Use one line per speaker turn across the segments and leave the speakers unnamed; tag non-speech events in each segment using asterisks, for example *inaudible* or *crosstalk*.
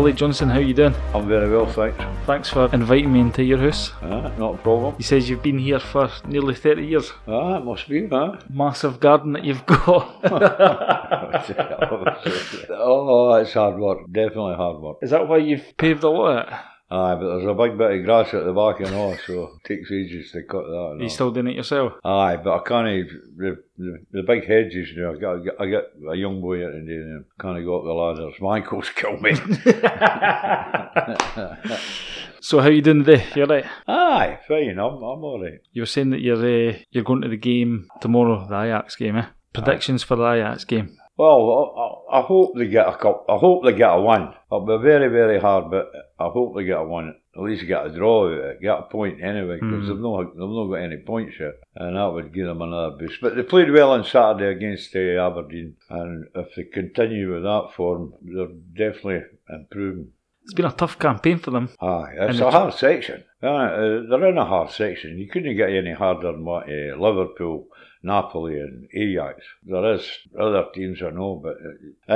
Willie Johnston, how you doing?
I'm very well, thanks.
Thanks for inviting me into your house.
Ah, not a problem.
He says you've been here for nearly 30 years.
Ah, it must be, huh?
Massive garden that you've got. *laughs*
oh, it's hard work. Definitely hard work.
Is that why you've paved a lot of it?
Aye, but there's a big bit of grass at the back and all, so it takes ages to cut that.
You still doing it yourself?
Aye, but I can't. The, the, the big hedges, you know, I got, I got, a young boy today and can't go up the ladders. My *laughs* ankles kill me. *laughs*
So how you doing today? You're right?
Aye, fine. I'm, I'm all right.
You were saying that you're uh, you're going to the game tomorrow, the Ajax game, eh? Predictions for the Ajax game.
Well, I, I hope they get a cup. I hope they get a win. It'll be very, very hard, but I hope they get a win. At least get a draw out of it, get a point anyway, because
Mhm.
they've not they've not got any points yet, and that would give them another boost. But they played well on Saturday against uh, Aberdeen, and if they continue with that form, they're definitely improving.
It's been a tough campaign for them.
Aye, it's a hard section. Uh, they're in a hard section. You couldn't get any harder than what uh, Liverpool, Napoli, and Ajax. There is other teams I know, but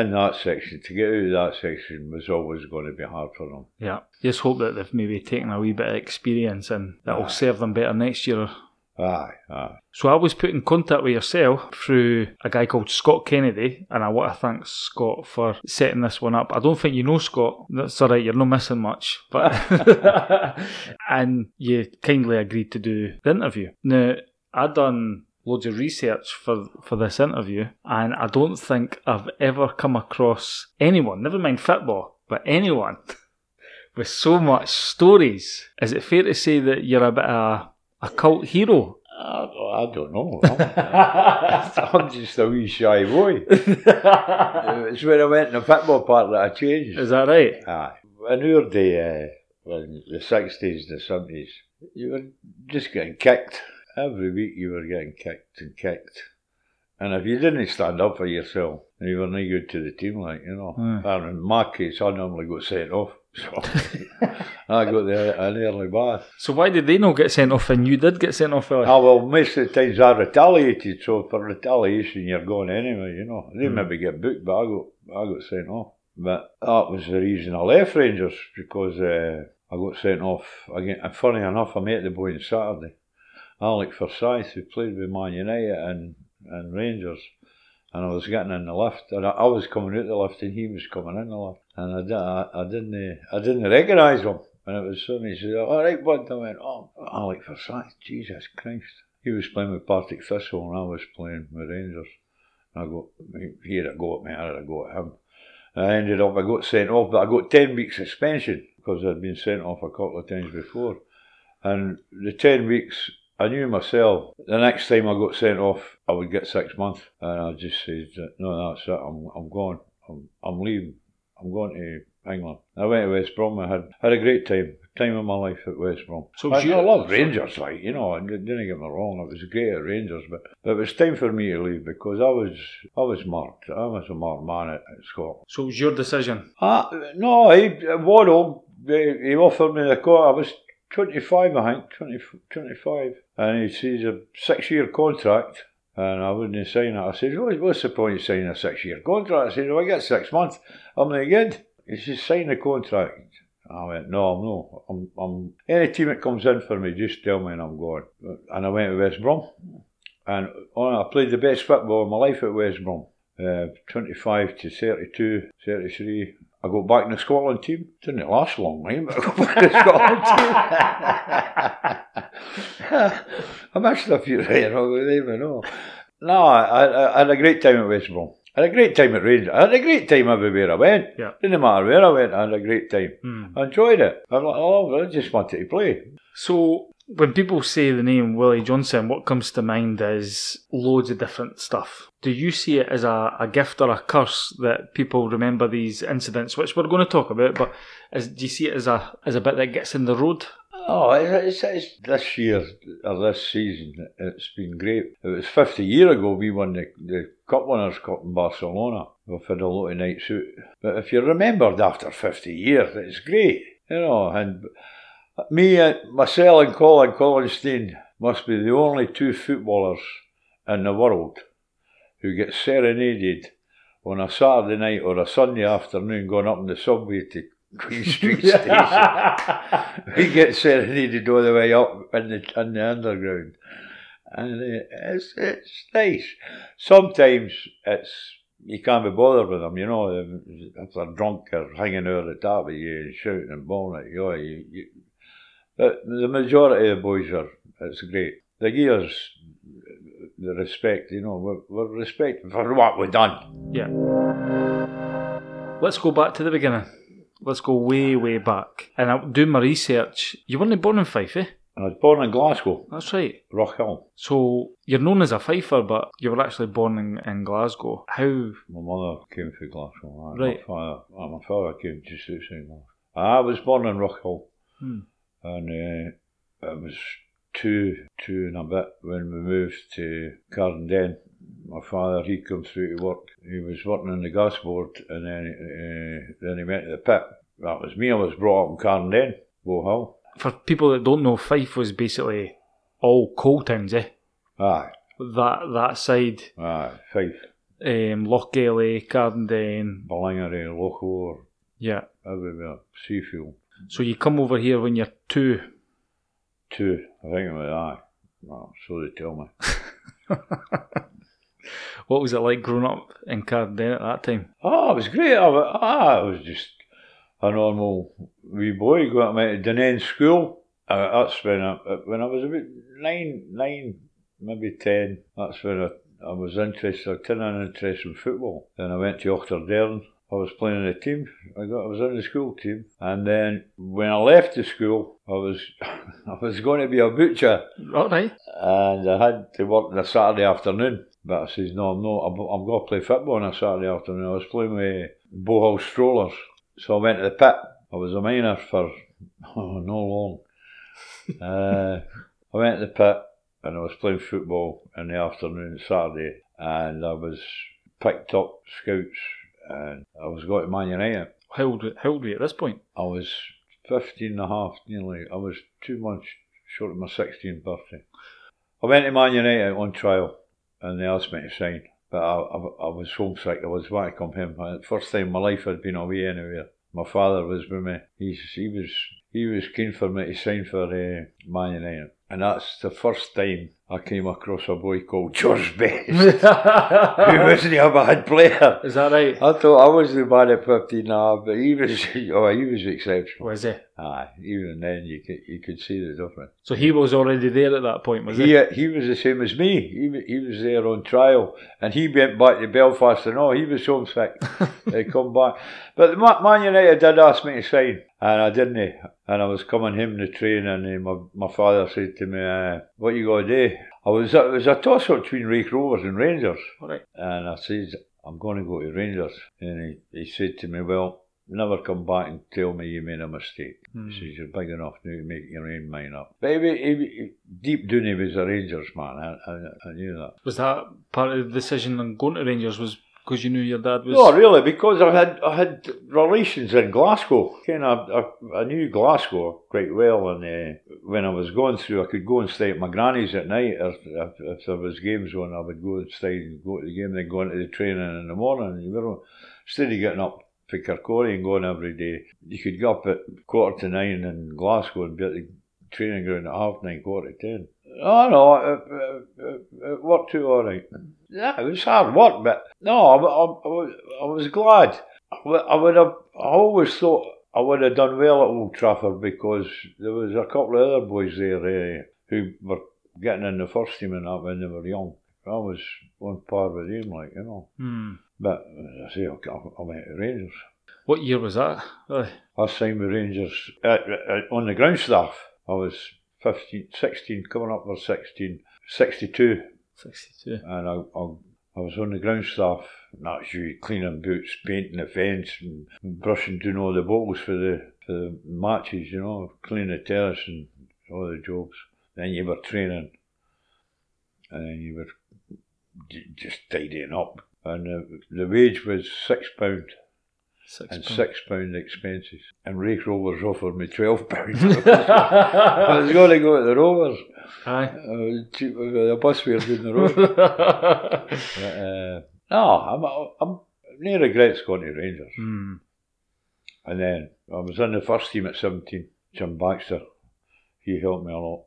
in that section, to get out of that section was always going to be hard for them.
Yeah. Just hope that they've maybe taken a wee bit of experience and that'll
Aye.
serve them better next year.
Aye, aye.
So I was put in contact with yourself through a guy called Scott Kennedy, and I want to thank Scott for setting this one up. I don't think you know Scott. That's all right. You're not missing much, but *laughs* *laughs* and you kindly agreed to do the interview. Now I done loads of research for for this interview, and I don't think I've ever come across anyone, never mind football, but anyone *laughs* with so much stories. Is it fair to say that you're a bit of a cult hero?
I, I don't know. *laughs* I'm, just a wee shy boy. *laughs* it's when I went in the football part that I changed.
Is that right?
Aye. In our day, uh, in the 60s, the 70s, you were just getting kicked. Every week you were getting kicked and kicked. And if you didn't stand up for yourself, you were no good to the team, like, you know.
Hmm.
And in my case, I normally got sent off. So *laughs* I got the, an early bath.
So why did they not get sent off and you did get sent off? Early?
Ah, well, most of the times I retaliated, so for retaliation, you're going anyway, you know. They
Hmm.
maybe get booked, but I got, I got sent off. But that was the reason I left Rangers, because uh, I got sent off again. And funny enough, I met the boy on Saturday, Alec Forsyth, who played with Man United and, and Rangers. And I was getting in the lift, and I, I was coming out the lift, and he was coming in the lift, and I, di- I, I didn't, I didn't recognise him. And it was somebody said, "All right, bud." I went, "Oh, Alec Forsyth, Jesus Christ." He was playing with Partick Thistle, and I was playing with Rangers. And I go, he had a go at me, I had a go at him. And I ended up, I got sent off, but I got 10 weeks suspension because I'd been sent off a couple of times before. And the 10 weeks, I knew myself, the next time I got sent off, I would get six months. And I just said, no, that's it, I'm, I'm gone. I'm, I'm leaving. I'm going to England. I went to West Brom, I had, had a great time. Time of my life at West Brom.
So
I,
you-
I love Rangers, like, you know, and didn't get me wrong, it was great at Rangers, but, but it was time for me to leave because I was I was marked. I was a marked man at, at Scotland.
So it was your decision.
Ah, no, he, Waddell, he, he offered me the court. I was 25, I think, 20, 25. And he a six year contract. And I wouldn't sign it. I said, what, what's the point of signing a six year contract? I said, if I get six months, I'm not good. He says, sign the contract. I went, no, I'm no. I'm, I'm, any team that comes in for me, just tell me and I'm going. And I went to West Brom. And I played the best football of my life at West Brom. Uh, 25 to 32, 33. I got back in the Scotland team. Didn't last long, mate, but *laughs* I got back in the Scotland team. *laughs* I missed a few right wrong with them, I know. No, I, I, had a great time at West Brom. I had a great time at Rangers. I had a great time everywhere I went.
Yeah.
Didn't matter where I went, I had a great time.
Hmm.
I enjoyed it. I, oh, I just wanted to play.
So when people say the name Willie Johnston, what comes to mind is loads of different stuff. Do you see it as a, a gift or a curse that people remember these incidents, which we're going to talk about? But is, do you see it as a as a bit that gets in the road?
Oh, it's, it's, this year or this season. It's been great. It was 50 years ago we won the, the Cup Winners' Cup in Barcelona. We've had a lot of nights out. But if you're remembered after 50 years, it's great. You know, and me, and myself, and Colin Collinstein must be the only two footballers in the world who get serenaded on a Saturday night or a Sunday afternoon going up in the subway to *laughs* Queen Street *laughs* Station. *laughs* we get serenaded all the way up in the, in the underground. And uh, it's, it's nice. Sometimes it's you can't be bothered with them, you know. If they're drunk or hanging over the top of you and shouting and bawling at you, you, you but the majority of the boys are, it's great. The gears, the respect, you know, we're, we're respected for what we've done.
Yeah. Let's go back to the beginning. Let's go way, way back. And I do my research. You weren't born in Fife, eh?
I was born in Glasgow,
That's right.
Rock Hill.
So you're known as a Fifer, but you were actually born in, in Glasgow. How?
My mother came from Glasgow.
Right.
My father, my father came just outside Glasgow. I was born in Rock Hill.
Hmm.
And uh, it was two, two and a bit when we moved to Cardenden. My father, he come through to work. He was working on the gas board, and then uh, then he went to the pit. That was me. I was brought up in Cardenden, Bowhill.
For people that don't know, Fife was basically all coal towns, eh?
Aye,
That that side,
aye, Fife,
um, Lochgelly, Cardenden,
Ballingry, Lochore,
yeah.
everywhere, Seafield.
So you come over here when you're two.
Two, I think it was aye. Well, so they tell me. *laughs*
What was it like growing up in Cardenden at that time?
Oh, it was great. I was, ah, it was just a normal wee boy going to Dunnen school. Uh, that's when I, when I was about nine, nine, maybe ten. That's when I, I was interested. I took an interest in football. Then I went to Auchterderran. I was playing in a team. I got I was in the school team. And then when I left the school, I was *laughs* I was going to be a butcher
All right.
and I had to work on a Saturday afternoon. But I says, no, I'm not. I'm, I'm going to play football on a Saturday afternoon. I was playing with Bowhill Strollers. So I went to the pit. I was a miner for *laughs* oh, no long. uh, I went to the pit and I was playing football in the afternoon Saturday and I was picked up scouts and I was going to Man United.
How old, how old were you at this point?
I was 15 and a half, nearly. I was two months short of my 16th birthday. I went to Man United on trial and they asked me to sign. But I, I, I was homesick. I was back home. Uh, First time in my life I'd been away anywhere. My father was with me. He's, he was he was keen for me to sign for uh, Man United. And that's the first time I came across a boy called George Best, *laughs* who wasn't a bad player.
Is that right?
I thought I was the bad at 15 and a half, but he was, *laughs* oh, he was exceptional.
Was he?
Aye, even then you could you could see the difference.
So he was already there at that point, was he?
He, he was the same as me. He he was there on trial, and he went back to Belfast and all. He was homesick. *laughs* they come back, but Man United did ask me to sign, and I didn't. eh. And I was coming home the train, and uh, my my father said to me, uh, "What you gonna do?" I was it was a toss up between Raith Rovers and Rangers,
right.
and I said, "I'm going to go to Rangers," and he, he said to me, "Well." Never come back and tell me you made a mistake.
Hmm.
He says you're big enough now to make your own mind up. But he, he, he, deep down he was a Rangers man. I, I, I knew that.
Was that part of the decision on going to Rangers? Was because you knew your dad was?
No, really, because I had I had relations in Glasgow. Kind of, I, I knew Glasgow quite well, and uh, when I was going through, I could go and stay at my granny's at night. If, if, if there was games on, I would go and stay and go to the game, then go into the training in the morning. You know, instead of getting up for Kirkcaldy and going every day, you could get up at quarter to nine in Glasgow and be at the training ground at half nine, quarter to ten. Oh no, it, it, it worked out all right. Yeah, it was hard work, but no, I, I, I, was, I was glad. I would- I would have. I always thought I would have done well at Old Trafford because there was a couple of other boys there uh, who were getting in the first team and that when they were young. I was on par with them, like you know.
Hmm.
But as I say, I, I went to Rangers.
What year was that? Really?
I signed with Rangers uh, uh, on the ground staff. I was 15, 16, coming up for 16, 62,
62.
and I, I, I was on the ground staff. And that's you cleaning boots, painting the fence, and brushing doing all the balls for the for the matches. You know, cleaning the terrace and all the jobs. Then you were training, and then you were just tidying up. And the, the wage was six pound
Six
and
pound.
six pound expenses. And Raith Rovers offered me twelve *laughs* pounds. I was going to go to the Rovers.
Aye.
Uh, cheap- uh, the bus fares down the road. *laughs* but, uh, no, I'm, I'm no regrets going to Rangers.
Hmm.
And then I was in the first team at 17. Jim Baxter, he helped me a lot.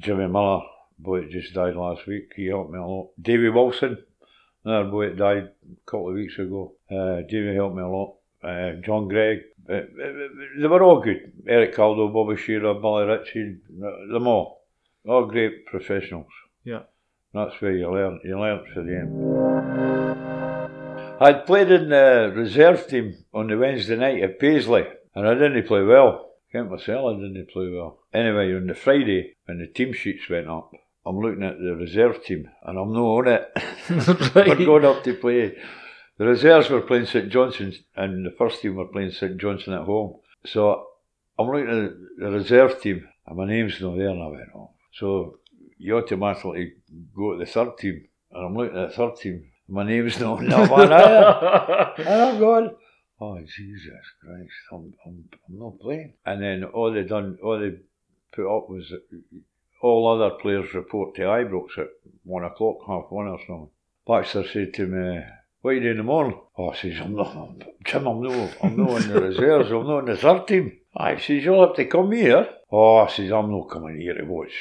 Jimmy Miller, boy just died last week, he helped me a lot. Davy Wilson, another boy that died a couple of weeks ago. Uh, Davy helped me a lot. Uh, John Greig, uh, uh, they were all good. Eric Caldow, Bobby Shearer, Billy Ritchie, them all. All great professionals.
Yeah.
That's where you learn. You learn for them. I'd played in the reserve team on the Wednesday night at Paisley, and I didn't play well. Can't myself, I didn't play well. Anyway, on the Friday, when the team sheets went up, I'm looking at the reserve team, and I'm not on it. *laughs* *laughs* We're going up to play. The reserves were playing St Johnstone, and the first team were playing St Johnstone at home. So I'm looking at the reserve team, and my name's not there, and I went, oh. So you automatically go to the third team, and I'm looking at the third team, and my name's not on that one either. *laughs* And I'm going, oh Jesus Christ, I'm, I'm, I'm not playing. And then all they done, all they put up was all other players report to Ibrox at one o'clock, half one or something. Baxter said to me, what are you doing in the morning? Oh, I says, I'm not, I'm, Jim, I'm not, I'm not in the reserves, I'm not in the third team. I says, you'll have to come here. Oh, I says, I'm not coming here to watch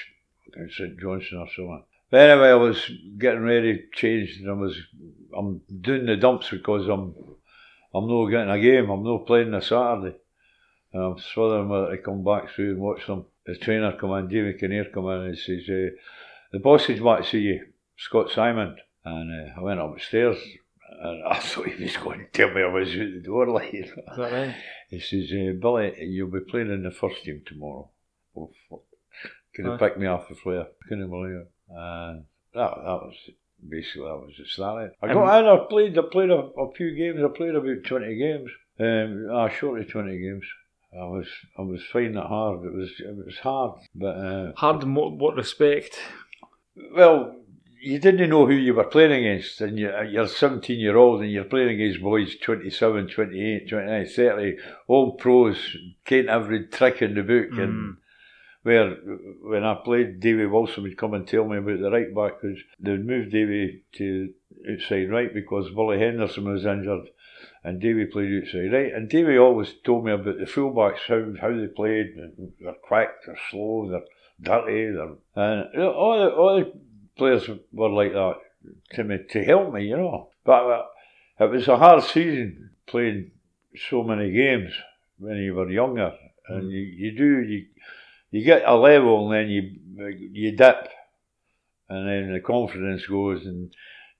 St Johnstone or something. But anyway, I was getting ready, changed, and I was, I'm doing the dumps because I'm, I'm not getting a game. I'm not playing on Saturday. And I'm swithering whether to come back through and watch them. The trainer come in, David Kinnear come in and he says, uh, the boss is back to see you, Scot Symon. And uh, I went upstairs and *laughs* I thought he was going to tell me I was out the door like
Is that right?
He says, uh, Billy, you'll be playing in the first team tomorrow. Oh, fuck. Could have picked me off the flare. Couldn't believe it. And that, that was basically that was the start. I
Um,
got in, I played, I played a, a few games. I played about 20 games. Um, ah, shortly 20 games. I was I was finding it hard. It was it was hard, but uh,
Hard in what, what respect?
well, you didn't know who you were playing against, and you're, you're 17 year old and you're playing against boys 27, 28, 29, 30, all pros, can't every trick in the book. And
Mm.
where when I played, Davy Wilson would come and tell me about the right back because they'd moved Davy to outside right because Willie Henderson was injured. And Davy played outside right, and Davy always told me about the fullbacks, how how they played. They're quick, they're slow, they're dirty, they're and all the all the players were like that to me to help me, you know. But uh, it was a hard season playing so many games when you were younger, and you, you do you you get a level and then you you dip, and then the confidence goes and.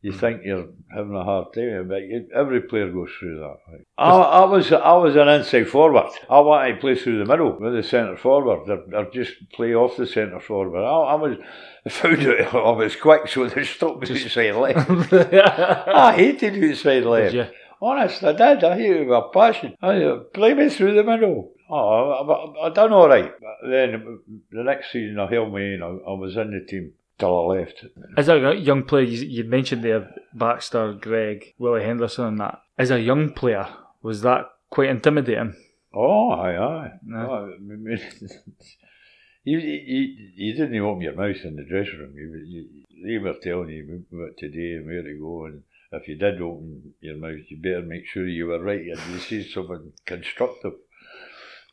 You think you're having a hard time, but you, every player goes through that. Like. I, I was I was an inside forward. I wanted to play through the middle with the centre forward, or, or just play off the centre forward. I, I was *laughs* I found out I was quick, so they stopped me outside left. *laughs* *laughs* I hated outside left.
Did you?
Honest, I did. I hated it with a passion. I, uh, play me through the middle. Oh, I, I, I done all right. But then the next season, I held me in. I, I was in the team till I left.
As a young player, you, you mentioned there Baxter, Greig, Willie Henderson, and that. As a young player, was that quite intimidating?
Oh, aye, aye.
No.
Oh, I mean, *laughs* you, you, you didn't open your mouth in the dressing room. You, you, they were telling you what to do and where to go. And if you did open your mouth, you better make sure you were right and you say something constructive.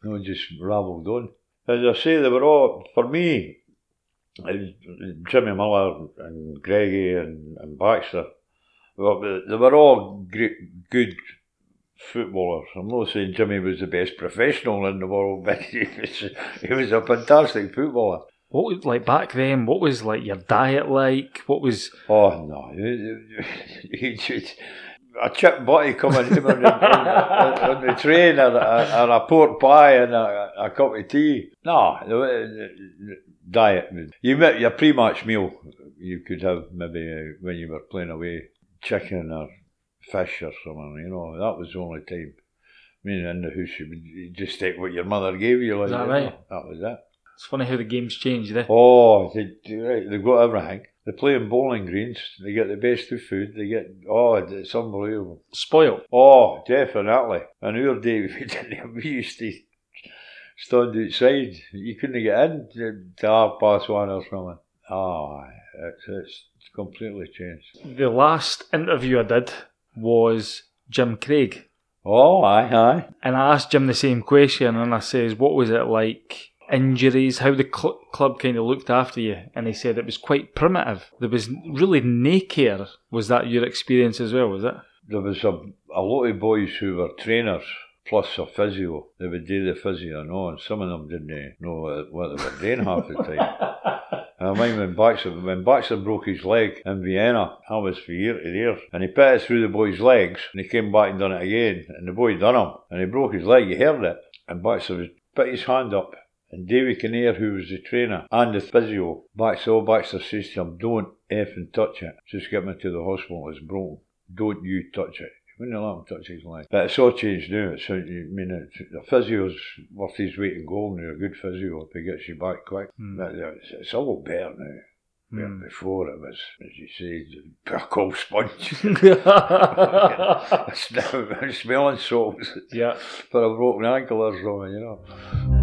No, just rabbled on. As I say, they were all, for me, Jimmy Miller and Greigy and, and Baxter. Well, they- were all great, good footballers. I'm not saying Jimmy was the best professional in the world, *laughs* but he was, he was a fantastic footballer.
What was like back then? What was like your diet like? What was
Oh no, just a chip butty coming him on the, on, on the train and a, and a pork pie and a, a cup of tea. No, diet. You met your pre-match meal. You could have maybe uh, when you were playing away, chicken or fish or something. You know, that was the only time. I mean, in the house, you would just take what your mother gave you. Like
Is that
you know,
right?
That was it.
it's funny how the game's changed, eh?
Oh, they, they- right, they've got everything. They play in bowling greens. They get the best of food. They get oh, it's unbelievable.
Spoiled.
Oh, definitely. In our day, *laughs* we didn't. We used to stand outside. You couldn't get in to, to half past one or ah, something. Oh, it's, it's completely changed.
The last interview I did was Jim Craig.
Oh, aye, aye.
And I asked Jim the same question, and I says, "What was it like? Injuries? How the cl- club kind of looked after you?" And he said it was quite primitive. There was really no care. Was that your experience as well? Was it?
There was a, a lot of boys who were trainers plus a physio. They would do the physio, no, and some of them didn't know what- they were doing half the time. *laughs* I mind when Baxter, when Baxter broke his leg in Vienna, I was for year to there, and he put it through the boy's legs, and he came back and done it again, and the boy done him, and he broke his leg, he heard it, and Baxter was, put his hand up, and Davy Kinnear, who was the trainer, and the physio, Baxter, all Baxter says to him, don't effing touch it, just get me to the hospital, it's broken, don't you touch it. Wouldn't let him touch his leg. But it's all changed now. It's, I mean, it's, the physio's worth his weight in gold now, a good physio, if he gets you back quick.
Hmm.
But it's, it's a lot better now.
Hmm.
before it was, as you say, a cold sponge.
yeah.
it's now smelling salts Yeah. for a broken ankle or something, you know.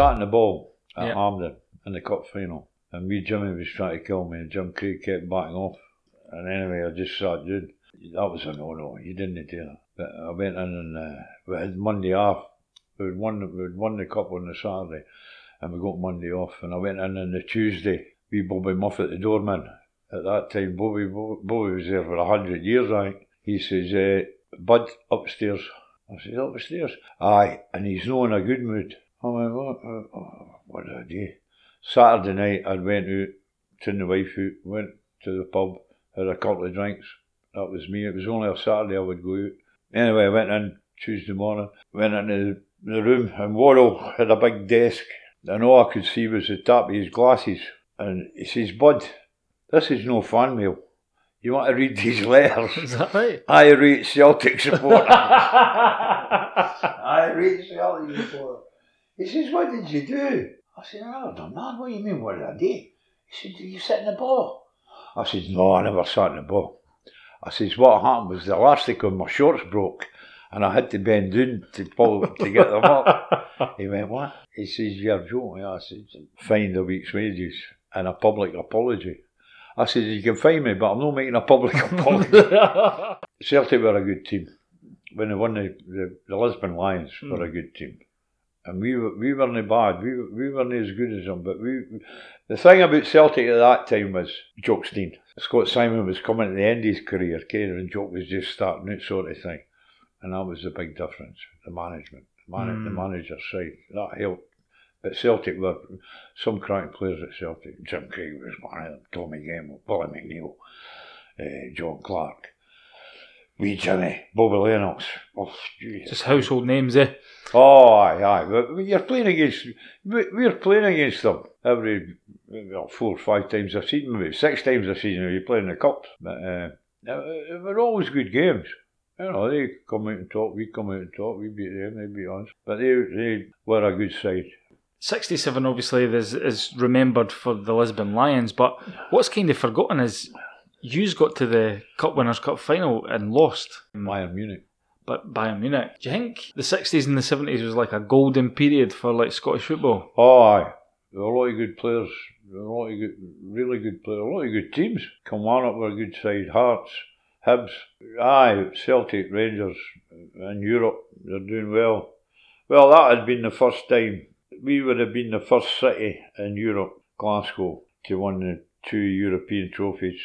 Sat in the ball at
Yeah.
Hampden in the cup final, and me Jimmy was trying to kill me, and Jim Craig kept backing off. And anyway, I just sat down. That was a no-no. You didn't do that. But I went in and uh, we had Monday off. We had won, we had won the cup on the Saturday, and we got Monday off. And I went in on the Tuesday. We Bobby Muffet, the doorman. At that time, Bobby, Bobby, Bobby was there for a hundred years, I think. He says, uh, Bud, upstairs. I said, upstairs? Aye, and he's not in a good mood. I went, what, oh, what did I do? Saturday night, I went out, turned the wife out, went to the pub, had a couple of drinks. That was me. It was only a Saturday I would go out. Anyway, I went in Tuesday morning, went into the, room, and Waddell had a big desk, and all I could see was the top of his glasses. And he says, Bud, this is no fan mail. You want to read these letters?
Is that right?
I rate Celtic supporter. *laughs* I rate Celtic supporter. He says, what did you do? I said, oh, I never done that. What do you mean, what did I do? He said, did you sit in the ball? I said, no, I never sat in the ball. I says, what happened was the elastic on my shorts broke and I had to bend down to pull to get them up. *laughs* He went, what? He says, you're joking. I said, find a week's wages and a public apology. I said, you can find me, but I'm not making a public *laughs* apology. Celtic were a good team. When they won the, the, the Lisbon Lions were hmm. a good team. And we were, we weren't bad. We, we weren't as good as them. But we, the thing about Celtic at that time was Jock Stein. Scot Symon was coming to the end of his career, Kane, and Jock was just starting out sort of thing. And that was the big difference, the management, the, man, the
Mm.
manager's side. That helped. But Celtic were some cracking players at Celtic. Jim Craig was one of them, Tommy Gemmell, Billy McNeill, uh, John Clark, wee Jimmy, Bobby Lennox. Oh, Jesus.
Just household names, eh?
Oh, aye, aye. But you're playing against, we- we're playing against them every well, four or five times a season, maybe six times a season you're playing the cups. But uh, they're always good games. You know, they come out and talk, we come out and talk, we beat them, they beat us. But they, they were a good side.
67 obviously is, is remembered for the Lisbon Lions, but what's kind of forgotten is yous got to the Cup Winners' Cup final and lost.
Bayern Munich.
But Bayern Munich. Do you think the 60s and the 70s was like a golden period for like Scottish football?
Oh, aye. There were a lot of good players, a lot of good, really good players, a lot of good teams. Kilmarnock were a good side, Hearts, Hibs, aye, Celtic, Rangers in Europe, they're doing well. Well, that had been the first time. We would have been the first city in Europe, Glasgow, to win the two European trophies,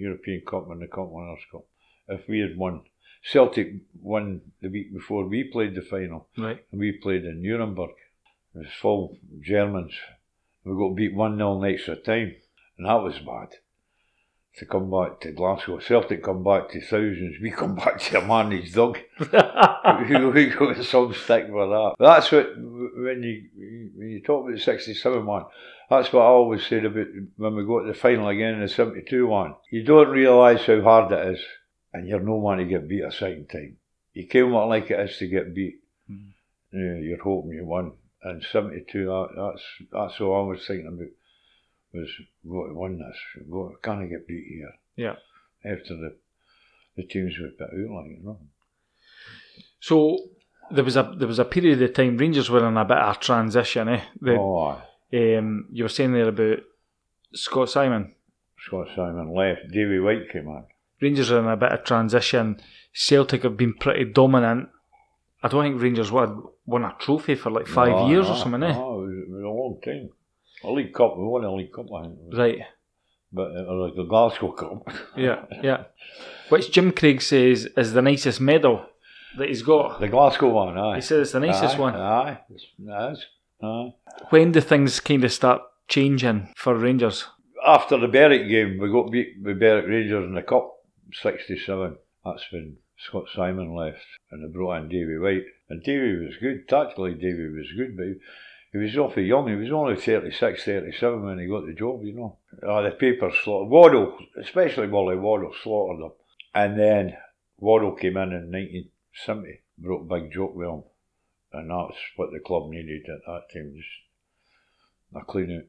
European Cup and the Cup Winners' Cup. If we had won, Celtic won the week before we played the final.
Right.
And we played in Nuremberg. It was full Germans. We got beat 1 0 in extra time. And that was bad. To come back to Glasgow. Celtic come back to thousands. We come back to a managed dog. *laughs* we, we got some stick for that. That's what, when you when you talk about the 67 one, that's what I always said about when we got to the final again in the 72 one. You don't realise how hard it is, and you're no one to get beat a second time. You came out like it is to get beat.
Mm.
Yeah, you're hoping you won. And 72, that, that's that's all I was thinking about was got to win this. Got, can I get beat here?
Yeah.
After the the teams were put out, like you know.
So there was a there was a period of time Rangers were in a bit of a transition. Eh? The,
oh.
Um, you were saying there about Scot Symon.
Scot Symon left. Davy White came on.
Rangers are in a bit of transition. Celtic have been pretty dominant. I don't think Rangers won, won a trophy for like five
No,
years
no,
or something. Eh?
No, it was, a long time. A League Cup, we won a League Cup, I think.
Right.
But it was like the Glasgow Cup. *laughs*
Yeah. Yeah. Which Jim Craig says is the nicest medal that he's got.
The Glasgow one, aye.
He says it's the nicest
aye,
one.
Aye, it's, it is.
When do things kind of start changing for Rangers?
After the Berwick game, we got beat by Berwick Rangers in the Cup, 67. That's when Scot Symon left and they brought in Davy White. And Davy was good, tactically Davy was good, but he, he was awfully young. He was only 36, 37 when he got the job, you know. Ah, the papers slaughtered. Waddell, especially Wally Waddell, slaughtered him. And then Waddell came in in 1970, brought Big Jock with him. And that's what the club needed at that time, just a clean out.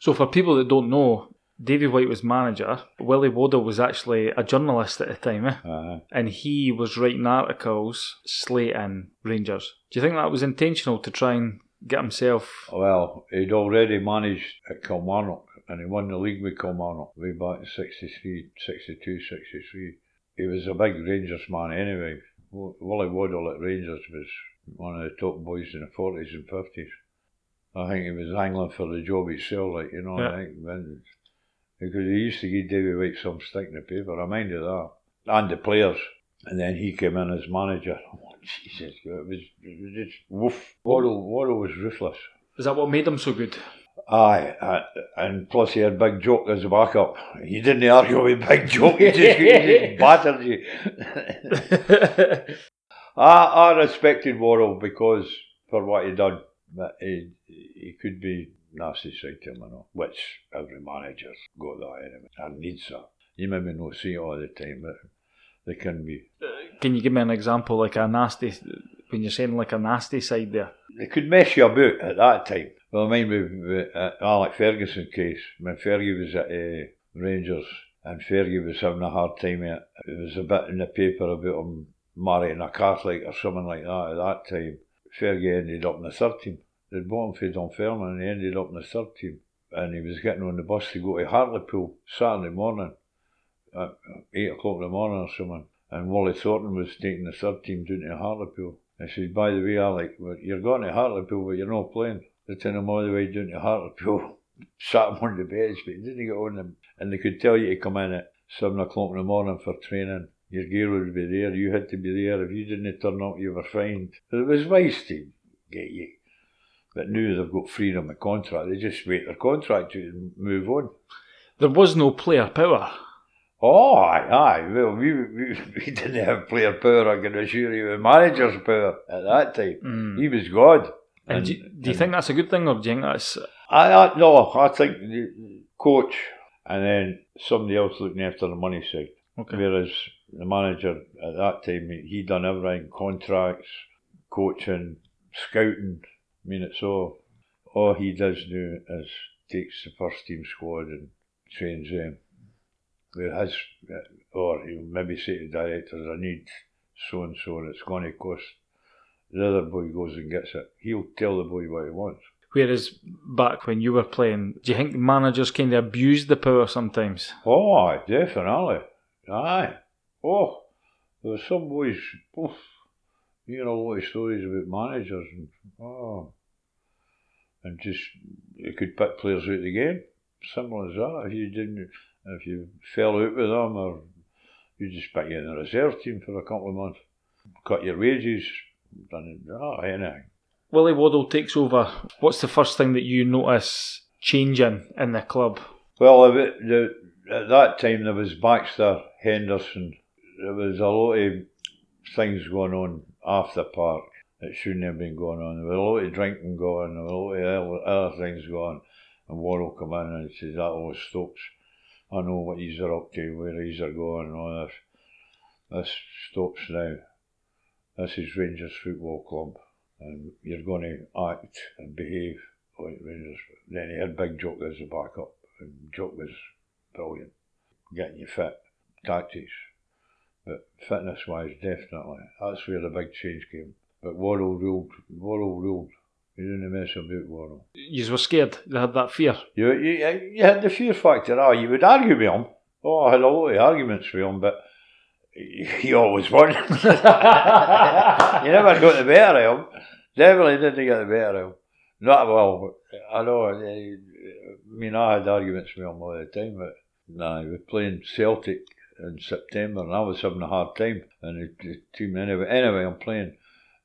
So for people that don't know, Davy White was manager. Willie Waddell was actually a journalist at the time, eh?
Uh,
and he was writing articles slating Rangers. Do you think that was intentional to try and get himself?
Well, he'd already managed at Kilmarnock and he won the league with Kilmarnock way back in 63, 62, 63. He was a big Rangers man anyway. Willie Waddell at Rangers was one of the top boys in the 40s and 50s. I think he was angling for the job himself, like, you know,
Yeah.
I think, when, because he used to give Davy White some stick in the paper, I minded that. And the players. And then he came in as manager. *laughs* Oh, Jesus, it was, it was just woof. Waddell, Waddell was ruthless.
Is that what made him so good?
Aye, uh, and plus he had Big Jock as a backup. He didn't argue with Big Jock, he just, he just *laughs* battered you. *laughs* I, I respected Waddell because for what he done, but he, he could be nasty side to him, you know, which every manager's got that anyway, and needs that. You maybe not see it all the time, but they can be.
Can you give me an example, like a nasty, when you're saying like a nasty side there?
They could mess you about at that time. Well, I mean, with, with uh, Alec Ferguson case, when Fergie was at uh, Rangers and Fergie was having a hard time, it, there was a bit in the paper about him marrying a Catholic or something like that at that time. Fergie ended up in the third team. They'd bought him for Dunfermline and he ended up in the third team. And he was getting on the bus to go to Hartlepool Saturday morning at 8 o'clock in the morning or something. And Wally Thornton was taking the third team down to Hartlepool. I said, by the way, Alec, you're going to Hartlepool, but you're not playing. They took him all the way down to Hartlepool, *laughs* sat him on the bench, but he didn't get on them. And they could tell you to come in at 7 o'clock in the morning for training. Your gear would be there, you had to be there. If you didn't turn up, you were fined. But it was wise to get you. But now they've got freedom of contract, they just wait their contract to and move on.
There was no player power.
Oh, aye, aye. Well, we, we, *laughs* we didn't have player power, I can assure you, the manager's power at that time.
Mm.
He was God.
And, do, do you think that's a good thing, or do you think that's
I, I no, I think the coach and then somebody else looking after the money side.
okay?
Whereas the manager at that time, he he done everything: contracts, coaching, scouting. I mean, it's all all he does now is takes the first team squad and trains them. Where his, or he'll maybe say to directors, "I need so and so, and it's going to cost." The other boy goes and gets it. He'll tell the boy what he wants.
Whereas back when you were playing, do you think managers kind of abused the power sometimes?
Oh, definitely. Aye. Oh, there were some boys, you know, a lot of stories about managers and, oh, and just, you could pick players out of the game. Simple as that. If you didn't, if you fell out with them or you just pick you in the reserve team for a couple of months, cut your wages, done, oh, anything.
Willie Waddell takes over. What's the first thing that you notice changing in the club?
Well, at that time there was Baxter, Henderson. There was a lot of things going on off the park that shouldn't have been going on. There was a lot of drinking going, on, a lot of other, things going. on. And Waddell come in and says, that all stops. I know what he's up to, where he's going and all this. This stops now. This is Rangers Football Club and you're going to act and behave like Rangers. Then he had Big Jock as a backup, and Jock was brilliant, getting you fit, tactics. But fitness wise, definitely, that's where the big change came. But Waddell ruled, Waddell ruled. You didn't mess about Waddell.
You were scared, you had that fear.
You, you, you had the fear factor. Oh, you would argue with him. Oh, I had a lot of arguments with him, but he always won. *laughs* you never got the better of him. Definitely didn't get the better of him. Not well. I know. I mean, I had arguments with him all the time, but nah, he was playing Celtic in September, and I was having a hard time. And the, the team anyway. Anyway, I'm playing,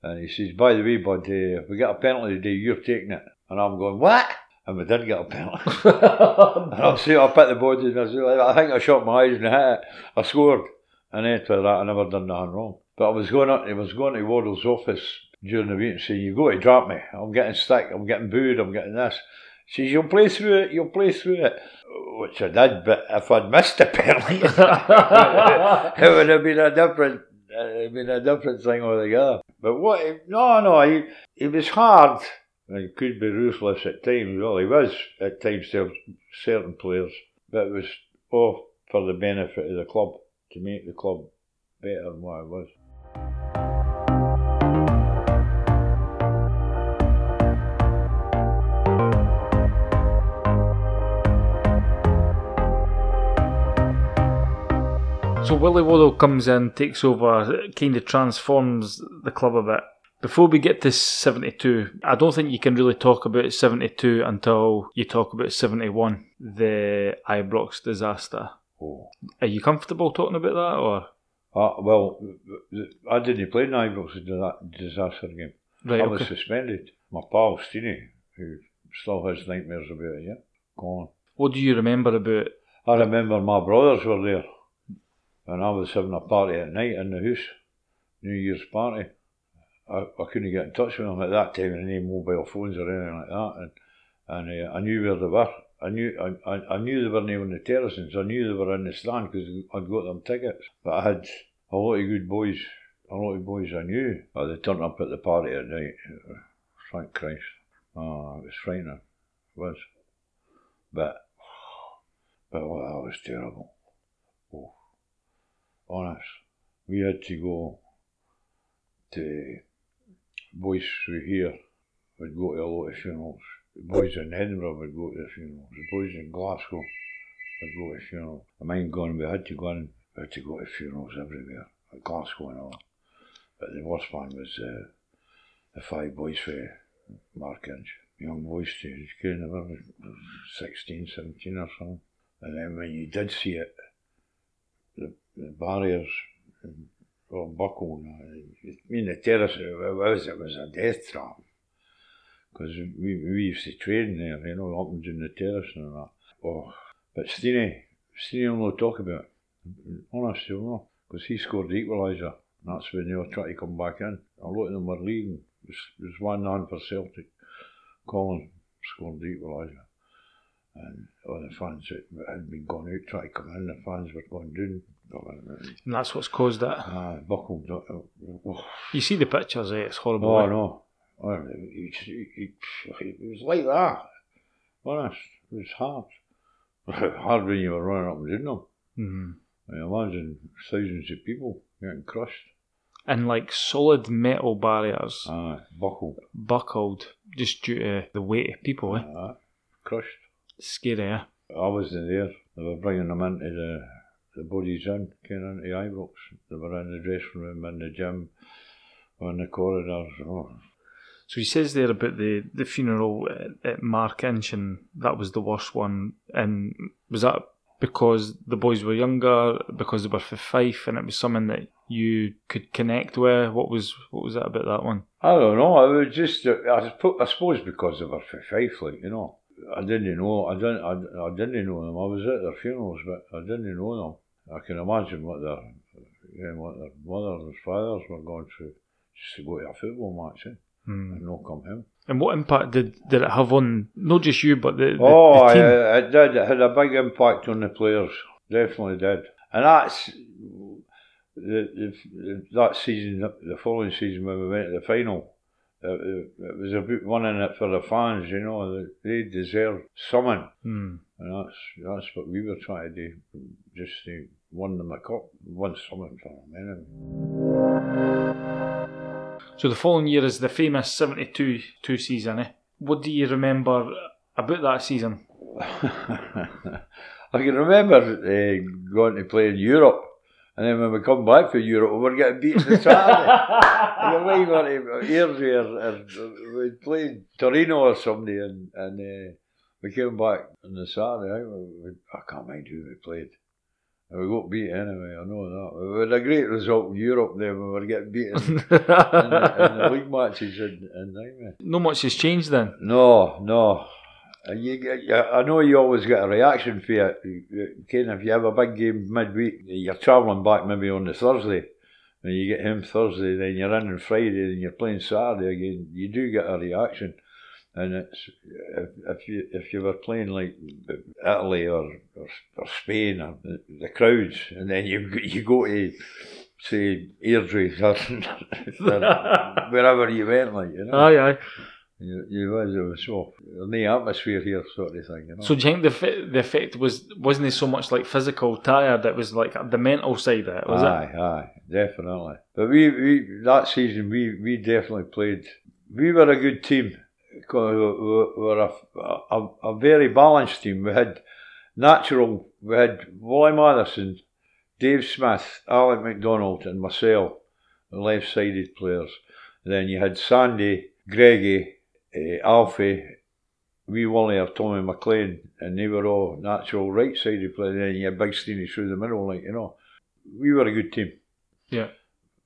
and he says, "By the way, bud, uh, if we get a penalty today, you're taking it." And I'm going, "What?" And we did get a penalty. *laughs* and I'm saying, I put the body, and I, said, I think I shot my eyes and hit it. I scored. And after that, I never done nothing wrong. But I was going up, I was going to Waddell's office during the week and saying, "You got to drop me. I'm getting sick. I'm getting booed. I'm getting this." Says, "You'll play through it. You'll play through it," which I did. But if I'd missed the *laughs* penalty, *laughs* it would have been a different, uh, been a different thing altogether. But what? No, no. He he was hard. He could be ruthless at times. Well, he was at times to certain players, but it was all for the benefit of the club to make the club better than what it was.
So Willie Waddell comes in, takes over, kind of transforms the club a bit. Before we get to 72, I don't think you can really talk about 72 until you talk about 71, the Ibrox disaster.
Oh.
Are you comfortable talking about that, or?
Uh, well, I didn't play in Ibrox in that disaster game.
Right,
I was
okay.
suspended. My pal Steenie, who still has nightmares about it, yeah, gone.
What do you remember about?
I remember my brothers were there, and I was having a party at night in the house, New Year's party. I, I couldn't get in touch with them at that time, any mobile phones or anything like that, and and uh, I knew where they were. I knew I, I, knew they weren't on the terraces. I knew they were in the stand because I'd got them tickets. But I had a lot of good boys, a lot of boys I knew. Oh, they turned up at the party at night. Thank Christ. Oh, it was frightening. It was. But, *sighs* but oh, that was terrible. Honest. We had to go to boys through here would go to a lot of funerals. The boys in Edinburgh would go to the funerals. The boys in Glasgow would go to funerals. I mind going, we had to go in, we had to go to funerals everywhere, at Glasgow and all. But the worst one was uh, the five boys for Markinch. Young boys too, they were 16, 17 or something. And then when you did see it, barriers mean, the terrace, was, was a death trap because we, we used to train there, you know, up and down the terrace and that. Oh, but Steenie, Steenie will not talk about it. Honest, he'll because he scored the equaliser. That's when they were trying to come back in. A lot of them were leaving. There's, one on for Celtic. Colin scored the equaliser. And all the fans had been gone out trying to come in, the fans were going down.
And that's what's caused that.
Ah, buckled. Oh,
You see the pictures, eh? It's horrible.
oh
eh?
no. Oh, it, it, it, it was like that. Honest, it was hard. *laughs* hard when you were running up and down them.
Mhm.
I imagine thousands of people getting crushed.
And like solid metal barriers,
Aye, buckle.
buckled just due to the weight of people. Eh?
Aye, crushed.
Scary, eh?
I wasn't there. They were bringing them into the the bodies in, came into Ibrox. They were in the dressing room, in the gym, on the corridors. Oh,
So he says there about the, the funeral at, at Markinch, and that was the worst one. And was that because the boys were younger, because they were for Fife, and it was something that you could connect with? What was what was that about that one?
I don't know. It was just, I, I suppose, because they were for Fife, like you know. I didn't know. I didn't. I, I didn't know them. I was at their funerals, but I didn't know them. I can imagine what their, you know, what their mothers and fathers were going through just to go to a football match eh,
Hmm.
and not come home.
And what impact did, did it have on not just you but the, the,
Oh,
the team?
I- it did. It had a big impact on the players. Definitely did. And that's the, the, that season, the following season when we went to the final. It, it, it was about winning it for the fans, you know. They deserved something,
Hmm.
and that's that's what we were trying to do. Just to win them a cup, win something for them. Anyway.
So the following year is the famous seventy-two two season. Eh? What do you remember about that season? *laughs*
I can remember uh, going to play in Europe, and then when we come back from Europe, we were getting beaten the Saturday. I can remember years here, and we played Torino or somebody, and, and uh, we came back on the Saturday. I, I can't mind who we played. And we got beat anyway, I know that. We had a great result in Europe there, we were getting beaten *laughs* in, the, in the league matches in, in Nightmare.
no much has changed then.
No, no. Uh, you, you, I know you always get a reaction for it. Ken, if you have a big game midweek, you're travelling back maybe on the Thursday, and you get home Thursday, then you're in on Friday, and you're playing Saturday again. You do get a reaction, and it's if, if you if you were playing like Italy or or, or Spain or the, the crowds, and then you you go to say Airdrie *laughs* or, wherever you went, like you know.
Aye, aye.
You, you was, it was so no atmosphere here, sort of thing. You know.
So do you think the fi- the effect was wasn't it so much like physical tired? It was like the mental side of it, was it?
aye, aye, definitely. But we, we that season we, we definitely played. We were a good team. We we were a, a, a very balanced team. We had natural. We had Wally Mathieson, Dave Smith, Alec McDonald, and myself, the left-sided players. then you had Sandy, Greigy, uh, Alfie, wee Wally or Tommy McLean, and they were all natural right-sided players. then you had Big Steenie through the middle, like you know. We were a good team.
Yeah.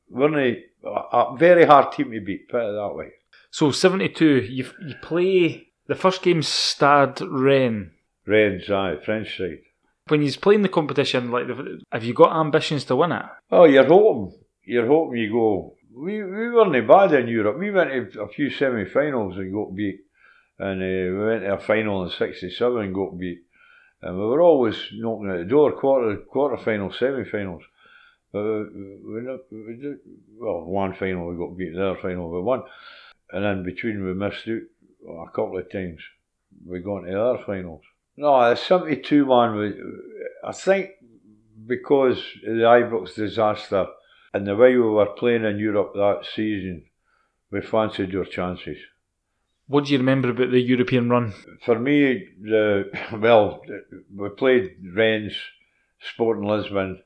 Weren't they? A, a very hard team to beat. Put it that way.
So seventy two, you you play the first game Stade Rennes.
Reds, aye, French side.
When you're playing the competition, like have you got ambitions to win it?
Oh, you're hoping. You're hoping you go. We we weren't bad in Europe. We went to a few semi-finals and got beat, and uh, we went to a final in '67 and got beat. And we were always knocking at the door, quarter quarter finals, semi-finals. But we, we, not, we did, well, one final we got beat, the other final we won, and then between we missed out a couple of times. We got into the other finals. No, the '72 one was. I think because of the Ibrox disaster and the way we were playing in Europe that season, we fancied our chances.
What do you remember about the European run?
For me, the *laughs* well, we played Rennes, Sporting Lisbon,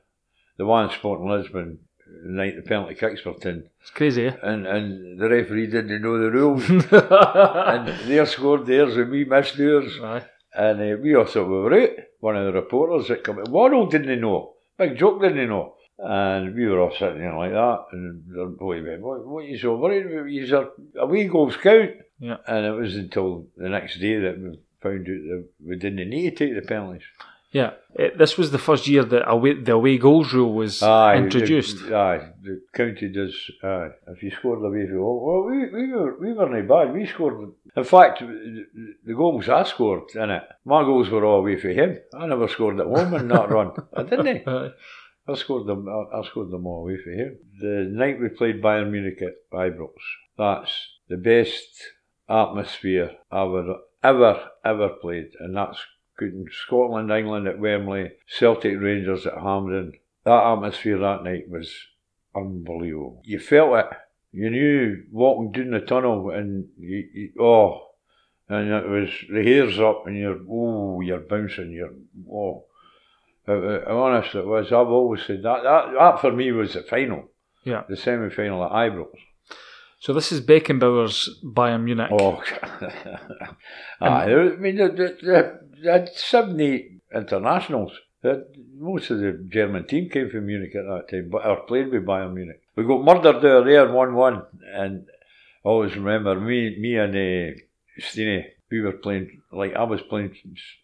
the one Sporting Lisbon, night the penalty kicks were ten,
It's crazy, eh?
and and the referee didn't know the rules, *laughs* and they scored theirs and we missed theirs.
Aye.
And uh, we we were out. One of the reporters that come in, Waddell didn't know. Big Jock didn't know. And we were all sitting there like that. And the boy went, What, what are you so worried about? A, a wee goal scout.
Yeah.
And it was until the next day that we found out that we didn't need to take the penalties.
Yeah, it, this was the first year that away, the away goals rule was
Aye,
introduced.
The, aye, the county does. Aye, if you scored away from home, well, we we were we weren't bad. We scored. In fact, the the goals I scored in it, my goals were all away from him. I never scored at home in that *laughs* run. I didn't. Eh?
Aye.
I scored them. I, I scored them all away from him. The night we played Bayern Munich at Ibrox, that's the best atmosphere I've ever ever ever played, and that's good in Scotland, England at Wembley, Celtic Rangers at Hampden. That atmosphere that night was unbelievable. You felt it. You knew walking down the tunnel and you, you oh, and it was the hairs up and you're oh you're bouncing you're oh. It, it, honest, it was. I've always said that, that. That for me was the final.
Yeah.
The semi final at Ibrox.
So this is Beckenbauer's Bayern Munich.
Oh, *laughs* Aye, I mean, they, had seven, eight internationals. Had- most of the German team came from Munich at that time, but or played with Bayern Munich. We got murdered there, there, one-one, and I always remember me, me and uh, Steenie. We were playing like I was playing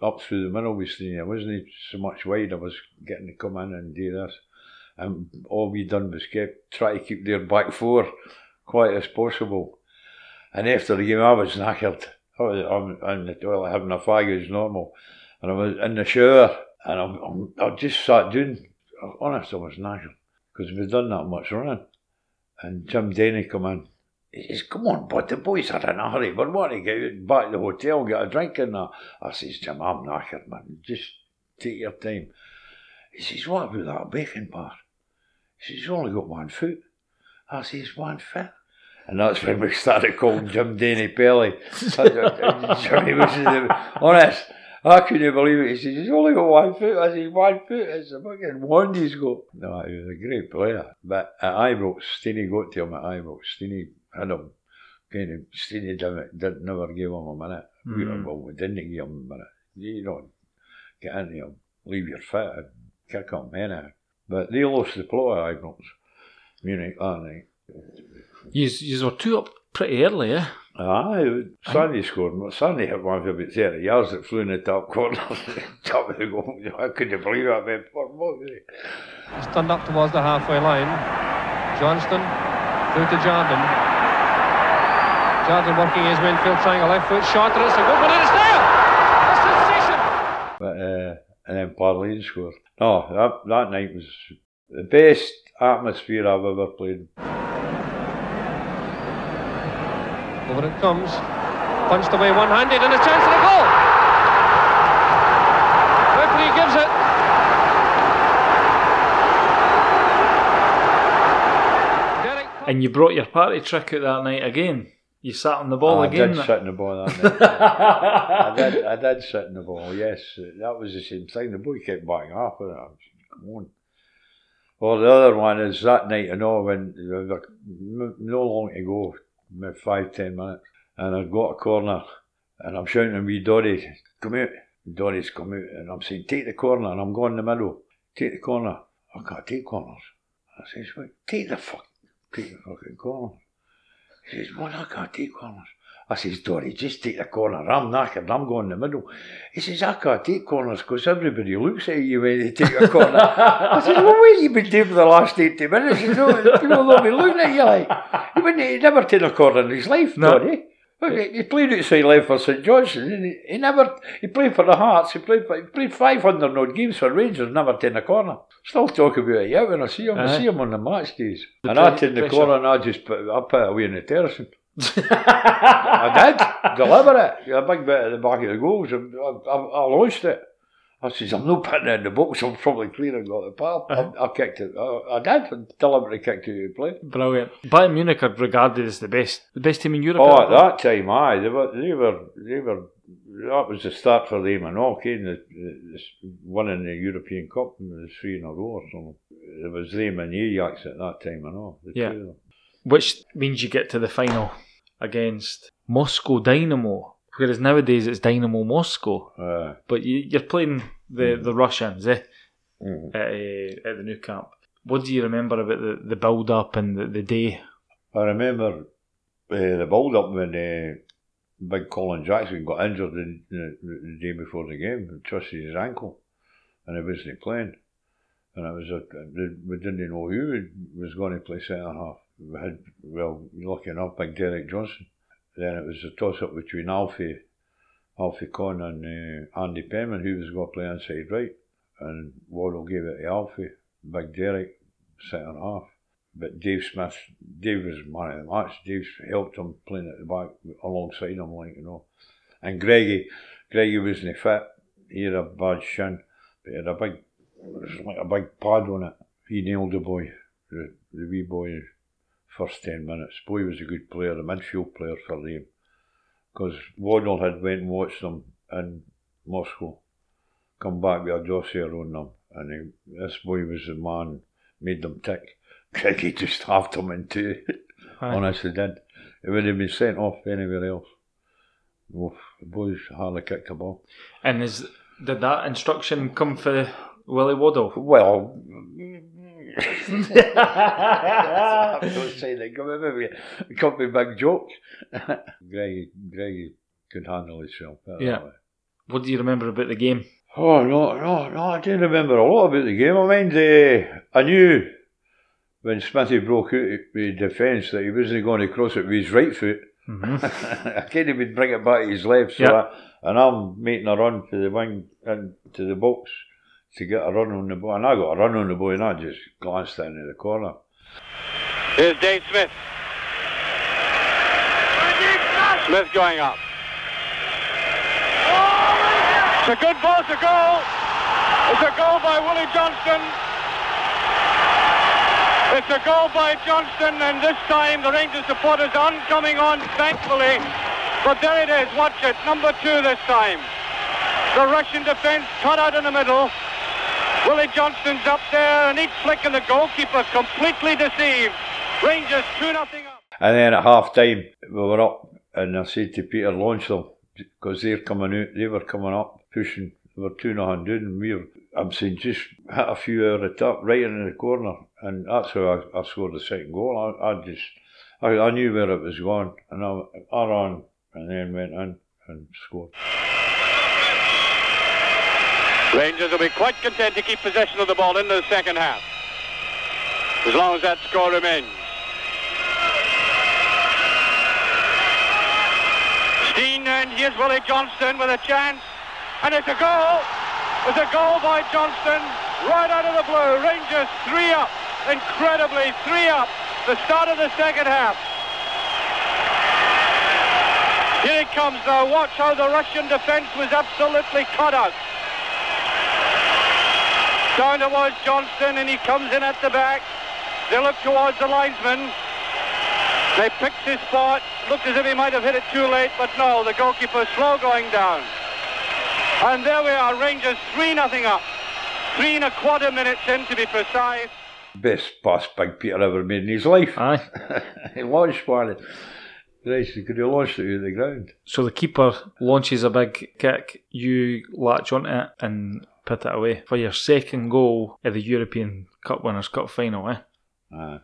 up through the middle with Steenie. I wasn't so much wide. I was getting to come in and do this, and all we done was kept try to keep their back four quiet as possible. And after the game, I was knackered. I was in the toilet having a fag as normal, and I was in the shower, and I'm, I'm, I just sat down. Honest, I was knackered because we've done that much running. And Jim Denny come in. He says, "Come on, bud, the boys are in a hurry. We're wanting to get back to the hotel, get a drink and that." I says, "Jim, I'm knackered, man. Just take your time." He says, "What about that Beckenbauer?" He says, "He's only got one foot." I says, "One foot." And that's when we started calling Jim Denny Pelly. Jimmy *laughs* was honest. I couldn't believe it. He says, he's only got one foot. I said, one foot? It's a fucking wand he's got. No, he was a great player. But at Ibrox, Steenie got to him at Ibrox. Steenie had him. Kind of, Steenie didn't, didn't never give him a minute. We,
Mm.
well, we didn't give him a minute. You don't get into him, leave your foot and kick him, anyhow. But they lost the plot at Ibrox. Munich that night.
You were two up pretty early, eh?
Aye, Sandy scored. but Sandy hit one for about 30 yards that flew in the top corner. *laughs* top of the goal. *laughs* I couldn't believe it. man. What was it?
He's turned up towards the halfway line. Johnston through to Jordan. Jordan working his midfield triangle, left foot shot, and it's a good one, and it's there! A sensation!
But, uh, and then Parlane scored. No, that, that night was the best atmosphere I've ever played.
Over it comes. Punched away one-handed, and a chance for a goal! Referee gives it. Derek
And you brought your party trick out that night again. You sat on the ball oh,
I
again.
did sit in the ball that night. I did, I did sit in the ball, yes. That was the same thing. The boy kept backing off. And I was, come on. Well, the other one is that night, I know, when no long to go, maybe five, ten minutes, and I've got a corner, and I'm shouting to me, Doddy, come out. Doddy's come out, and I'm saying, take the corner, and I'm going in the middle. Take the corner. I can't take corners. I says, wait, take the fuck, take the fucking corner. He says, well, I can't take corners. I says, Dory, just take the corner. I'm knackered. I'm going in the middle. He says, I can't take corners because everybody looks at you when they take a corner. I says, well, what have you been doing for the last 80 minutes? He says, no, people will be looking at you like. He wouldn't, he'd never taken a corner in his life,
No.
Dory. He played outside left for St Johnstone. And he, he never, he played for the Hearts. He played, for, he played 500 odd games for Rangers, never taken a corner. Still talk about it, yeah, when I see him. I see him on the match days.
The
and I take the corner and I just put, I put it away in the terracing. I did, deliberate. A big bit at the back of the goals. I, I, I launched it. I says, I'm not putting it in the box, I'm probably clear and got the pal. I, uh-huh. I kicked it. I, I did, deliberately kicked it of play.
Brilliant. Bayern Munich are regarded as the best, the best team in Europe.
Oh,
at
at that time, aye, they were, they were, they were, that was the start for them and all, okay, the, the, winning the European Cup, and the three in a row or something. It was them and Ajax at that time and all. the
Yeah.
two of them.
Which means you get to the final against Moscow Dynamo, whereas nowadays it's Dynamo Moscow.
Aye.
But you, you're playing the, the Russians, eh,
Mhm.
at, uh, at the Nou Camp. What do you remember about the, the build up and the, the day?
I remember uh, the build up when uh, Big Colin Jackson got injured the, the, the day before the game, and twisted his ankle, and he wasn't playing. And it was a, we didn't know who was going to play centre half. We had, well, lucky enough, Big Derek Johnstone. Then it was a toss up between Alfie, Alfie Conn and uh, Andy Penman, who was going to play inside right. And Waddell gave it to Alfie, Big Derek, centre half. But Dave Smith, Dave was man of the match. Dave helped him playing at the back alongside him, like, you know. And Greigy, Greigy wasn't fit. He had a bad shin, but he had a big, it was like a big pad on it. He nailed the boy. the, the wee boy first 10 minutes. Boy was a good player, a midfield player for them. Because Waddell had went and watched them in Moscow, come back with a dossier on them, and he, this boy was the man, made them tick. *laughs* Greigy just halved them in two. *laughs* Honestly did. He would have been sent off anywhere else. Oof, the boys hardly kicked the ball.
And is did that instruction come for Willie Waddell?
Well, I'm not saying that. Come maybe it could be a big Jock. *laughs* Greigy, Greigy could handle himself.
Yeah. What do you remember about the game?
Oh no, no, no! I do remember a lot about the game. I mind, uh, I knew when Smithy broke out with defence that he wasn't going to cross it with his right foot.
hmm *laughs*
I can't even bring it back to his left. So
Yeah.
I, and I'm making a run for the wing into the box to get a run on the ball. And I got a run on the ball and I just glanced into the corner.
Here's Dave Smith. Smith going up. It's a good ball, it's a goal. It's a goal by Willie Johnston. It's a goal by Johnston, and this time the Rangers supporters aren't coming on, thankfully. But there it is, watch it, number two this time. The Russian defence cut out in the middle. Willie Johnston's up there, and each flick and the goalkeeper completely deceived. Rangers 2 nothing up.
And then at half time, we were up, and I said to Peter, launch them, because they're coming out, they were coming up, pushing, they were 2 nothing down, and we were, I'm saying, just hit a few over the top, right in the corner, and that's how I, I scored the second goal. I, I just, I, I knew where it was going, and I, I ran, and then went in and scored.
Rangers will be quite content to keep possession of the ball into the second half. As long as that score remains. Stein and here's Willie Johnston with a chance. And it's a goal. It's a goal by Johnston right out of the blue. Rangers three up. Incredibly three up. The start of the second half. Here it comes now. Watch how the Russian defence was absolutely cut out. Down towards Johnston and he comes in at the back. They look towards the linesman. They picked his spot. Looked as if he might have hit it too late, but no, the goalkeeper slow going down. And there we are, Rangers 3 nothing up. Three and a quarter minutes in to be precise.
Best pass Big Peter ever made in his life.
Aye. *laughs*
he launched one. Right, he could have launched it out of the ground.
So the keeper launches a big kick, you latch onto it and put it away for your second goal at the European Cup Winners' Cup final, eh?
Aye,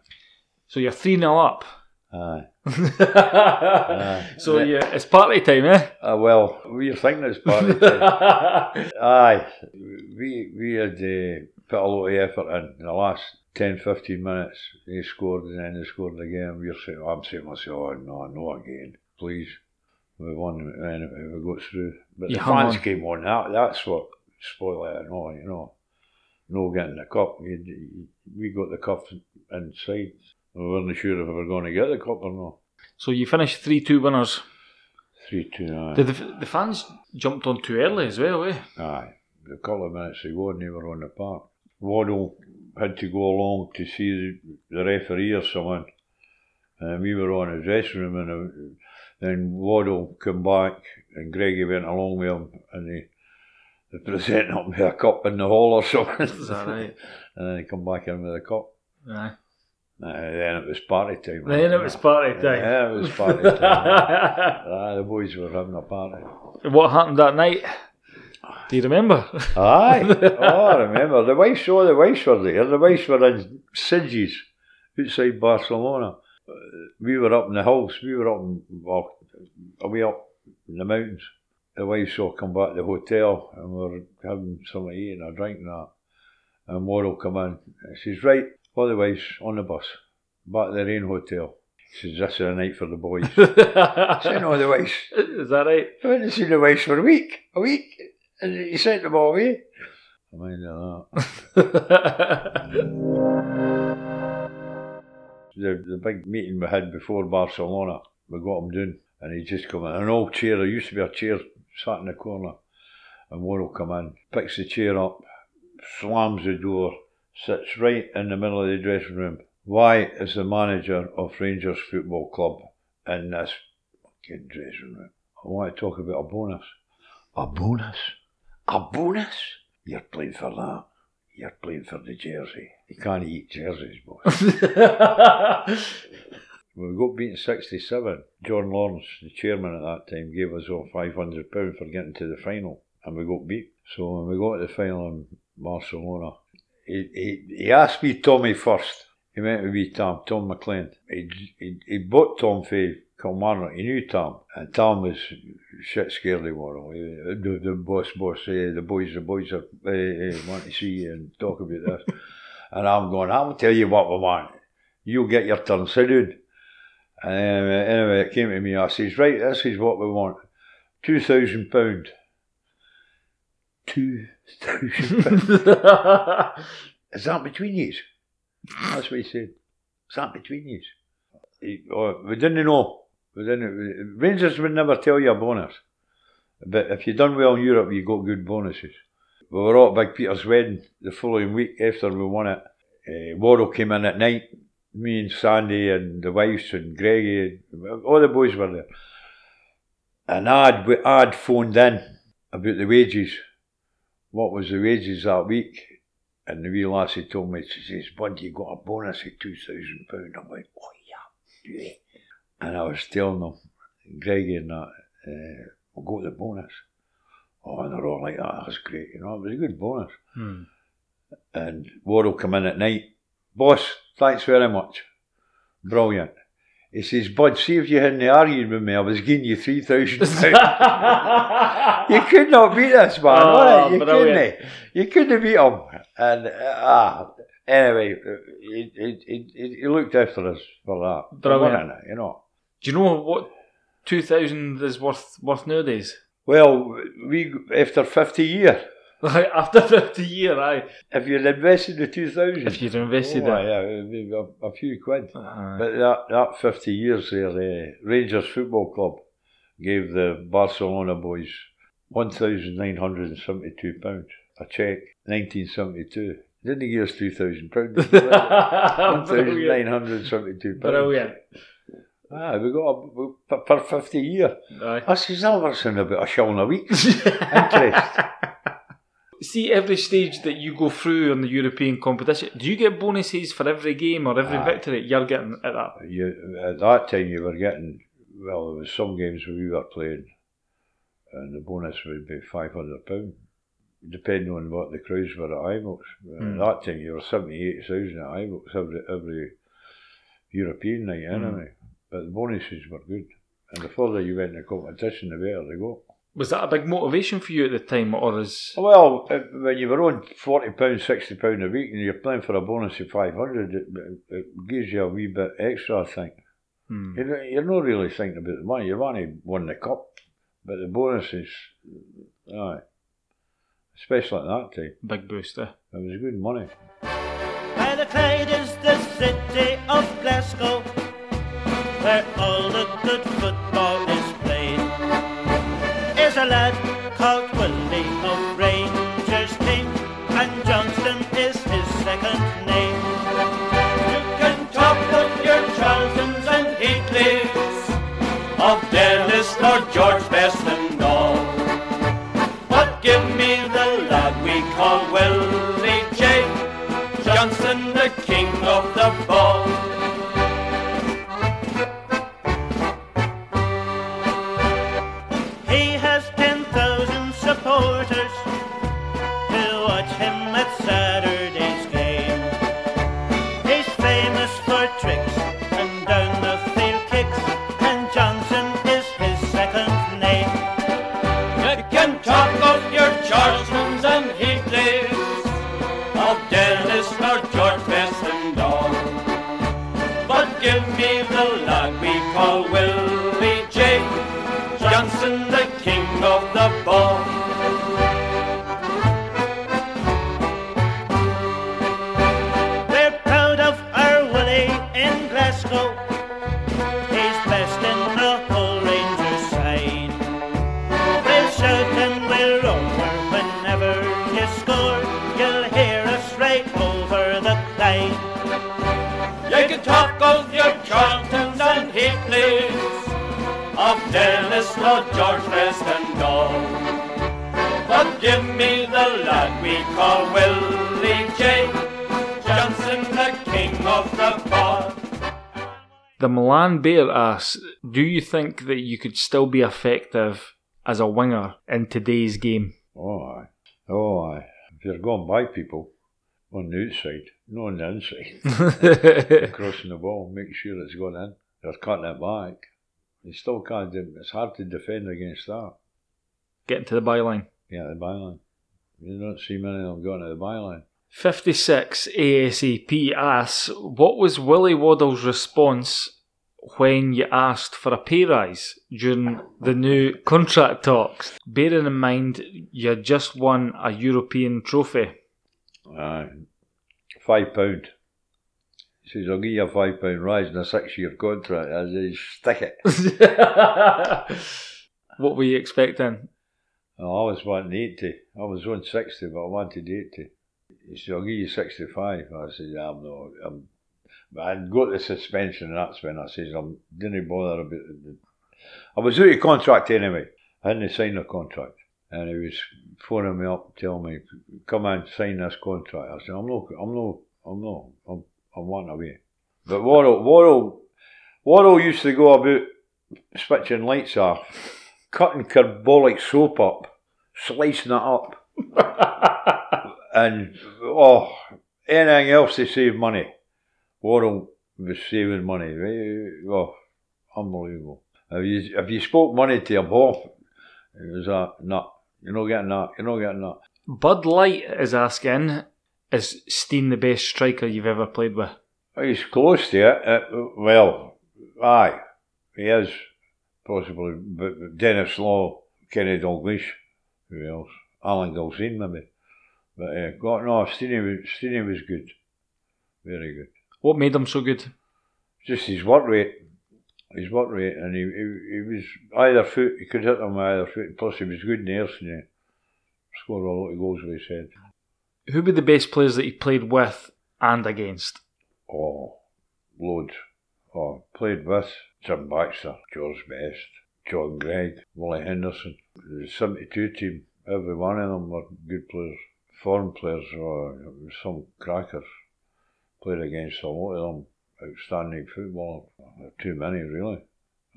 So you're 3 0 up.
aye. *laughs*
so you, it's party time, eh?
Ah, well, we were thinking it's party time. *laughs* Aye, we we had uh, put a lot of effort in. In the last 10, 15 minutes, they scored and then they scored again. We're saying, I'm saying to myself, oh, no, no again, please. We won and we got through. But
You
the fans
on.
came on. That, that's what spoiled it all, you know. No getting the cup. We, we got the cup inside. We weren't sure if we were going to get the cup or not.
So you finished 3 2 winners.
3 2 aye.
Did the, the fans jumped on too early as well, eh?
Aye, a couple of minutes ago and they were on the park. Waddell had to go along to see the, referee or someone. And we were on his dressing room and uh, then Waddell came back and Greigy went along with him and they, they presented him with a cup in the hall or something.
Is that right? *laughs*
and then he come back in with a cup.
Aye.
Uh, then it was party time.
Then it was party time.
Yeah, it was party *laughs* time. Aye, the boys were having a party.
what happened that night? Do you remember?
Aye. *laughs* oh, I remember. The wives, oh, the wives were there. The wives were in Sitges, outside Barcelona. Uh, We were up in the hills. We were up in, well, way up in the mountains. The wives all come back to the hotel and we're having something to eat and a drink and that. And Waddell come in. She's right, all the wives on the bus, back to the rain hotel. She says, this is a night for the boys. I said, no, the wives.
Is that right?
I went to see the wives for a week, a week, and he sent them all away. I of that. *laughs* The, the big meeting we had before Barcelona, we got him down, and he just come in. An old chair, there used to be a chair sat in the corner, and one will come in, picks the chair up, slams the door, sits right in the middle of the dressing room, Why is the manager of Rangers Football Club in this fucking dressing room? I want to talk about a bonus. A bonus? A bonus? You're playing for that. You're playing for the jersey. You can't eat jerseys, boy. *laughs* When we got beaten 67, John Lawrence, the chairman at that time, gave us all £500 for getting to the final, and we got beat. So when we got to the final in Barcelona, he, he, he asked me Tommy first. He meant with me, Tom, Tom McLean. He, he, he bought Tom for Kilmarnock. He knew Tom, and Tom was shit scared of one. The, the boss, boss, uh, the boys, the boys are, uh, uh, want to see you and talk about this. *laughs* and I'm going, I'll tell you what we want. You'll get your turn. Sit. And anyway, anyway, it came to me. I says, right, this is what we want. Two thousand pound. Two thousand pound. *laughs* is that between you? That's what he said. Is that between you? He, oh, we didn't know. We didn't. Rangers would never tell you a bonus. But if you done well in Europe, you got good bonuses. We were at Big Peter's wedding the following week after we won it. Uh, Waddell came in at night me and Sandy and the wives and Greigy, all the boys were there. And I'd, I'd phoned in about the wages. What was the wages that week? And the wee lassie told me, she says, Bud, you got a bonus of £2,000. I went, oh yeah, yeah. And I was telling them, Greigy and that, uh, we'll go to the bonus. Oh, and they're all like, that, that's great, you know, it was a good bonus.
Hmm.
And Waddell come in at night, boss, Thanks very much. Brilliant. He says, Bud, see if you hadn't argued with me, I was giving you three thousand *laughs* You could not beat this man,
Oh,
you
brilliant.
couldn't. You couldn't beat him. And ah, anyway, he, he, he, he looked after us for that.
Brilliant.
it, you know.
Do you know what two thousand is worth worth nowadays?
Well, we after fifty years,
Like *laughs* after fifty year, aye.
if you'd invested the two thousand,
If you'd invested
oh,
it.
yeah, it'd be a, a few quid.
Aye.
But that, that 50 years there, the Rangers Football Club gave the Barcelona boys £1,972, a cheque, 1972. Didn't he give us £2,000?
Brilliant.
£1,972.
Brilliant.
Ah, we got a, we, per, 50 year.
Aye.
I says, that works in about a shilling a week. *laughs* Interest. *laughs*
See, every stage that you go through in the European competition, do you get bonuses for every game or every
Aye.
victory? You're getting at that.
you, at that time you were getting, well, there was some games where we were playing and the bonus would be £500, depending on what the crowds were at Ibrox.
Hmm.
At that time you were 78,000 at Ibrox every, every European night
Hmm.
anyway. But the bonuses were good. And the further you went in the competition, the better they got.
Was that a big motivation for you at the time, or is
Well, when you were on £40, £60 a week and you're playing for a bonus of 500 it, it gives you a wee bit extra, I think.
Hmm.
You're, you're not really thinking about the money. You've only won the cup, but the bonus is, aye, especially at that time,
big booster?
it was good money.
By the Clyde is the city of Glasgow, where all the good Dennis or George Best and all. But give me the lad we call Willie J. Johnston, the king of the ball. George, Best and all. But give me the lad we call Willie J. Johnston, the king of the pod.
The Milan Bear asks, do you think that you could still be effective as a winger in today's game?
Oh, aye. Oh, aye. If you're going by people on the outside, not on the inside, *laughs* crossing the ball, make sure it's going in. They're cutting it back. You still can't It's hard to defend against that.
Getting to the byline.
Yeah, the byline. You don't see many of them going to the byline.
56 ASAP asks, What was Willie Waddell's response when you asked for a pay rise during the new contract talks? Bearing in mind you just won a European trophy.
Aye. Uh, £5 says, I'll give you a five pound rise in a six year contract. I says, stick it. *laughs*
what were you expecting?
Oh, I was wanting 80. I was on 60, but I wanted 80. He said, I'll give you 65. I said, I'm not. I'm, I'd got the suspension, and that's when I says, I didn't bother about it. I was out of contract anyway. I hadn't signed a contract. And he was phoning me up, telling me, come and sign this contract. I said, I'm not, I'm not, I'm not, I'm, I'm wanting away. But Waddell, Waddell, Waddell used to go about switching lights off, cutting carbolic soap up, slicing it up, *laughs* and oh, anything else to save money. Waddell was saving money. right? Oh, unbelievable. If you, if you spoke money to him off, it was a no, you're not getting that, you're not getting that.
Bud Light is asking, is Stein the best striker you've ever played with?
He's close to it. Uh, well, aye, he is possibly. But Denis Law, Kenny Dalglish, who else? Alan Gilzean maybe. But uh, got no, Steenie was Steenie was good, very good.
What made him so good?
Just his work rate, his work rate, and he he, he was either foot. He could hit them with either foot. Plus, he was good in the air, and he scored a lot of goals with his head.
Who were the best players that he played with and against?
Oh, loads. Oh, played with Jim Baxter, George Best, John Greig, Willie Henderson. The 72 team, every one of them were good players. Foreign players, oh, some crackers. Played against a lot of them. Outstanding football. Too many, really.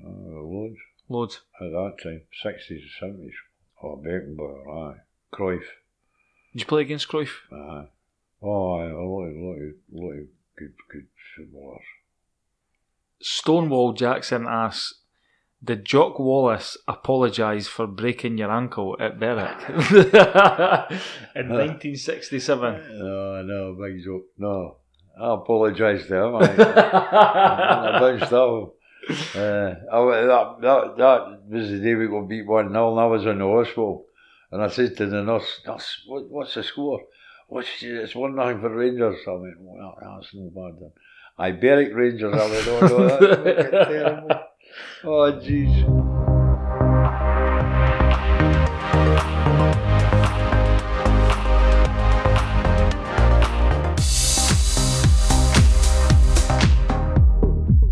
Uh, loads.
Loads.
At that time, 60s and 70s. Oh, Beckenbauer, aye. Cruyff,
Did you play against Cruyff?
aye. Oh, aye, a lot of, lot of, lot of good, good footballers.
Stonewall Jackson asks, did Jock Wallace apologise for breaking your ankle at Berwick *laughs* in *laughs* 1967?
No, no, big Jock. No. I apologise to him. *laughs* I, I bounced off him. Uh, I, that, that, that was the day we got beat 1 0, and I was in the hospital. And I said to the nurse, Nurse, what, what's the score? What's it's 1 0 for Rangers. I went, well, that's no bad then. I Berwick Rangers. I went, oh no, that's terrible. *laughs* Oh, jeez.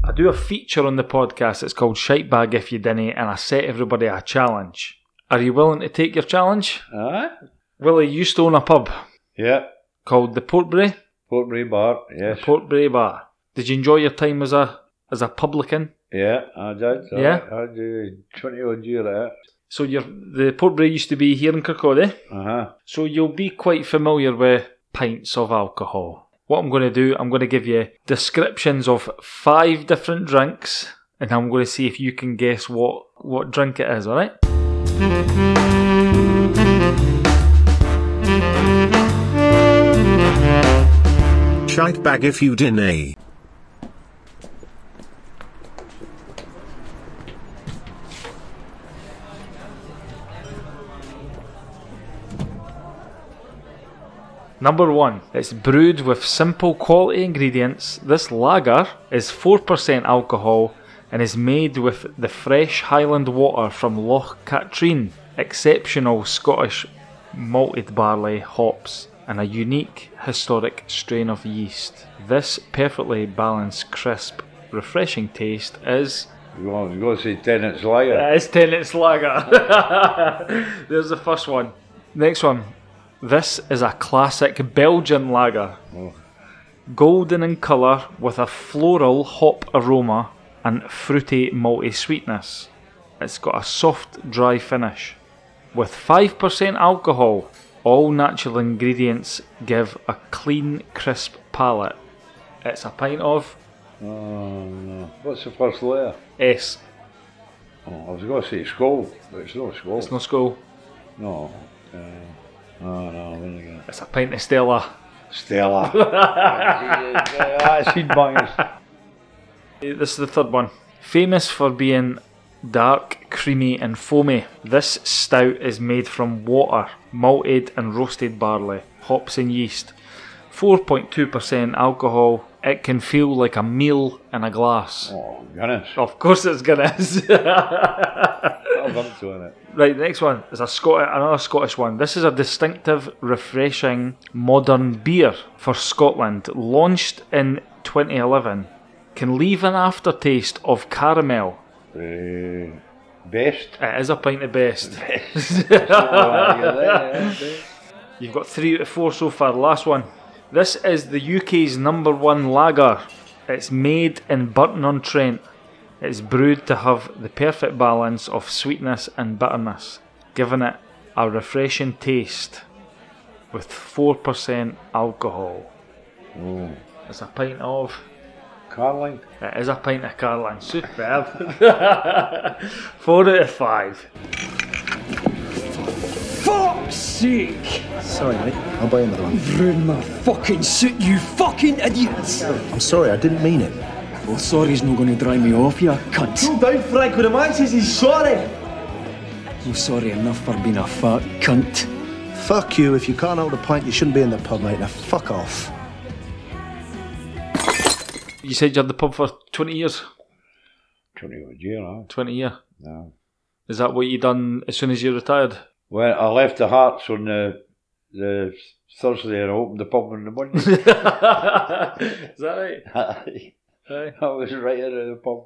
I do a feature on the podcast. It's called Shite Bag If You Dinny, and I set everybody a challenge. Are you willing to take your challenge?
Aye?
Willie you used to own a pub
Yeah.
called the Port Brae,
Portbury Bar, yes.
Port Brae Bar. Did you enjoy your time as a as a publican?
yeah, I did. I,
Yeah?
I did 20 odd year at it.
So your the Port Brae used to be here in Kirkcaldy.
Uh huh.
So you'll be quite familiar with pints of alcohol. What I'm going to do, I'm going to give you descriptions of five different drinks, and I'm going to see if you can guess what what drink it is. All right?
Shite bag if you deny.
Number one, it's brewed with simple quality ingredients. This lager is 4% alcohol and is made with the fresh Highland water from Loch Katrine, exceptional Scottish malted barley, hops, and a unique historic strain of yeast. This perfectly balanced, crisp, refreshing taste is
You want go say Tennent's Lager?
It is Tennent's Lager. *laughs* There's the first one. Next one. This is a classic Belgian lager.
Oh.
Golden in colour with a floral hop aroma and fruity malty sweetness. It's got a soft, dry finish. With 5% alcohol, all natural ingredients give a clean, crisp palate. It's a pint of
Oh no. What's the first letter?
S.
Oh, I was going to say Skull, but it's not Skull.
It's no school.
No. Uh, no, no, I'm only gonna-
It's a pint of Stella.
Stella. *laughs* Bangers.
This is the third one. Famous for being dark, creamy, and foamy, this stout is made from water, malted and roasted barley, hops and yeast. 4.2% alcohol. It can feel like a meal in a glass.
Oh, goodness.
Of course, it's Guinness.
I've done to in it.
right, next one is a Scot- another Scottish one. This is a distinctive, refreshing, modern beer for Scotland, launched in 2011. Can leave an aftertaste of caramel.
Uh, best.
It is a pint of best.
You're there, yeah, best. *laughs*
You've got three out of four so far. Last one. This is the UK's number one lager. It's made in Burton on Trent. It's brewed to have the perfect balance of sweetness and bitterness, giving it a refreshing taste with 4% alcohol.
Oh,
It's a pint of.
Carling.
It is a pint of Carling. Superb. *laughs* Four out of five.
Fuck's sake!
Sorry, mate. I'll buy another one.
Ruined my fucking suit, you fucking idiots!
I'm sorry, I didn't mean it.
Well, sorry's not going to dry me off, you cunt.
Cool down, Franco. The man says he's sorry.
I'm sorry enough for being a fat cunt.
Fuck you. If you can't hold a pint, you shouldn't be in the pub, mate. Now fuck off.
You said you had the pub for 20 years?
20 odd year, huh?
20 year.
No.
Is that what you done as soon as you retired?
Well, I left the Hearts on the, the Thursday and I opened the pub on the Monday. *laughs*
Is that right? *laughs*
I
Aye.
was right out of the pub.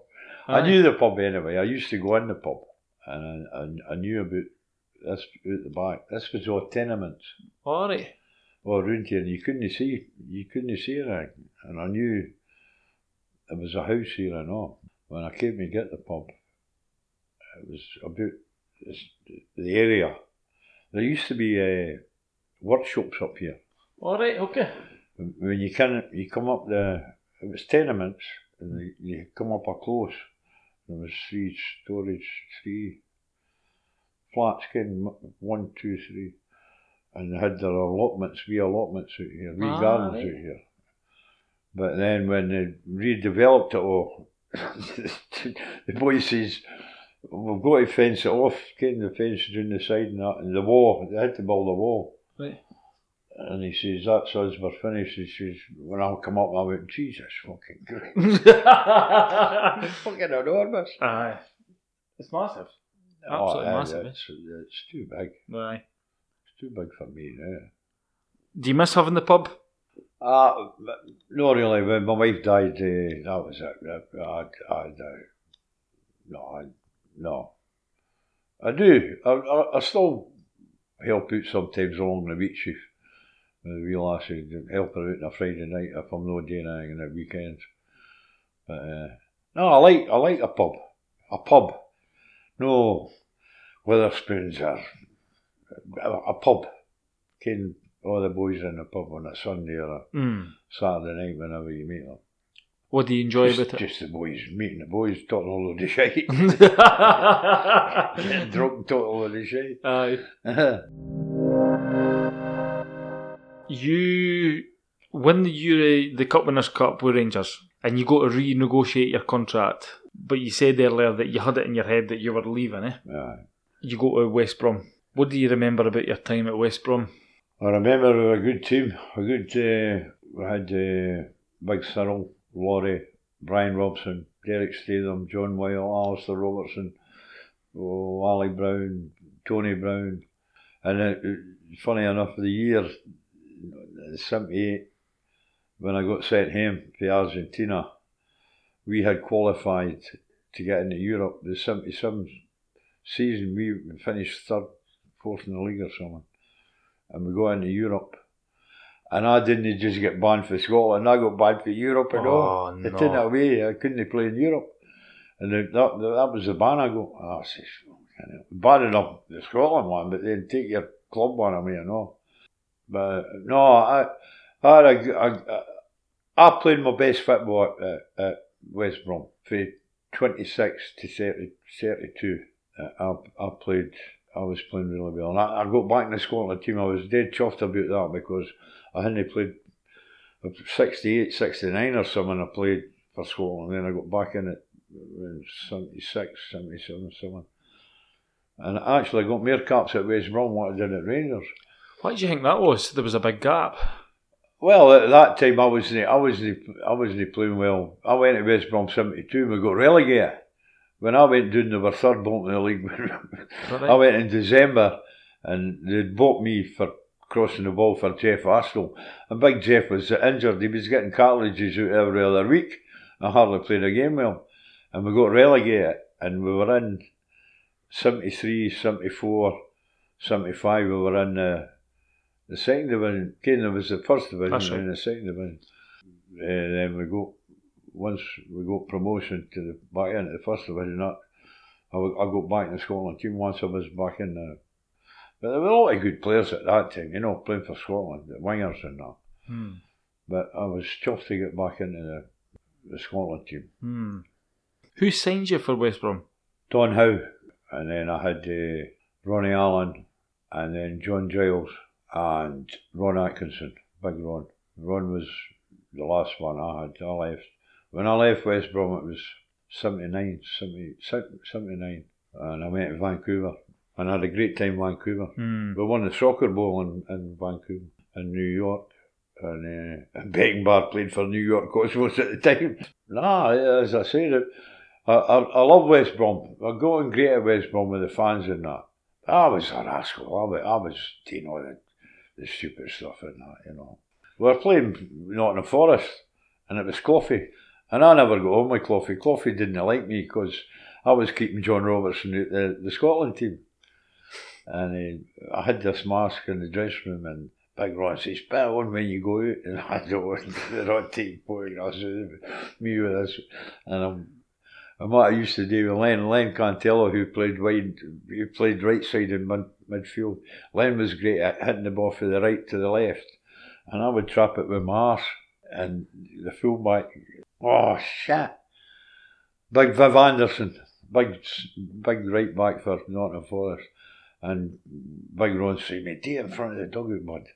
Aye.
I knew the pub anyway. I used to go in the pub and I, I, I knew about this out the back. This was all tenements.
All right.
Well, around here, and you couldn't see, you couldn't see anything. And I knew there was a house here and all. When I came to get the pub, it was about this, the area. There used to be uh, workshops up here.
All right. Okay.
When you can, you come up the, it was tenements, and you, you come up a close. There was three storage, three flats, of one, two, three, and they had their allotments, wee allotments out here, wee
Ah,
gardens
right.
out here. But then when they redeveloped it all, *laughs* the boy says, "We've got to fence it off." Kind the fence down the side and that, and the wall. They had to build a wall.
Right.
And he says, that's us, we're finished. He says, when I come up, I went, Jesus fucking great. *laughs* fucking enormous.
Aye. It's massive.
Oh,
Absolutely massive. Eh?
It's, it's too big.
Aye.
It's too big for me now.
Do you miss having the pub?
Uh, not really. When my wife died, uh, that was it. I, I, I, no, I, no. I do. I, I, I still help out sometimes along the beach if with the wee lassie, help her out on a Friday night if I'm not doing anything on the weekends. But uh, no, I like I like a pub, a pub. No, Wetherspoons or a, a pub. Can all the boys in the pub on a Sunday or a
Mm.
Saturday night whenever you meet them.
What do you enjoy
Just,
about it?
just the boys, meeting the boys, talking all of shit. Getting *laughs* *laughs* drunk talking a load of shit.
Aye. *laughs* You win the Euro, the Cup Winners' Cup with Rangers, and you go to renegotiate your contract. But you said earlier that you had it in your head that you were leaving. Eh?
Aye.
You go to West Brom. What do you remember about your time at West Brom?
I remember a good team. A good, uh, we had uh, Big Cyrille, Laurie, Brian Robson, Derek Statham, John Wile, Alistair Robertson, oh, Ali Brown, Tony Brown. And it, it- funny enough, the year, 78, when I got sent home for Argentina, we had qualified to get into Europe. The 77 season, we finished third, fourth in the league or something. And we go into Europe. And I didn't just get banned for Scotland, I got banned for Europe and all.
Oh,
They
no.
took it away, I couldn't play in Europe. And the, that, that was the ban I go, oh, I says, bad enough the Scotland one, but then take your club one away and all. But no, I, I, had a- I, I played my best football at, at West Brom for 26 to 30, 32. Uh, I, I played, I was playing really well. And I, I got back in the Scotland team. I was dead chuffed about that because I hadn't played uh, 68, 69 or something. I played for Scotland. Then I got back in it in 76, 77, something. And actually I actually got more caps at West Brom than what I did at Rangers.
Why do you think that was? There was a big gap.
Well, at that time I wasn't, I wasn't, I wasn't playing well. I went to West Brom '72 and we got relegated. When I went down, they were third bottom of the league.
right? *laughs*
I went in December and they'd bought me for crossing the ball for Jeff Astle. And Big Jeff was injured. He was getting cartilages out every other week. I hardly played a game with him. And we got relegated and we were in 73, 74, 75. We were in the, the second division. Cairn was the first division
That's right.
and the second division. And then we got, once we got promotion to the back into the first division, that, I got back in the Scotland team once I was back in the. But there were a lot of good players at that time, you know, playing for Scotland, the wingers and that.
Hmm.
But I was chuffed to get back into the, the Scotland team.
Hmm. Who signed you for West Brom?
Don Howe, and then I had uh, Ronnie Allen, and then John Giles, and Ron Atkinson, big Ron. Ron was the last one I had. I left. When I left West Brom, it was 79, 70, 79, and I went to Vancouver. And I had a great time in Vancouver.
Hmm.
We won the soccer bowl in, in Vancouver, in New York. And, uh, *laughs* Beckenbauer played for New York Cosmos *laughs* at the time. Nah, as I said, it, I, I, I love West Brom. I go and great at West Brom with the fans and that. I was a rascal. I was, I was doing all the, the stupid stuff and that, you know. We were playing Nottingham Forest and it was Cloughy. And I never got on with Cloughy. Cloughy didn't like me because I was keeping John Robertson out the, the Scotland team. And uh, I had this mask in the dressing room and Big Ron says, put on when you go out. And I *laughs* don't want the Ron take photographs of me with this. And I'm, and what I used to do with Len, Len Cantello, who played wide, who played right side in mid, midfield. Len was great at hitting the ball from the right to the left. And I would trap it with my arse. And the fullback, oh shit. Big Viv Anderson, big, big right back for Nottingham Forest. And Big Ron said, me, do it in front of the dugout, bud.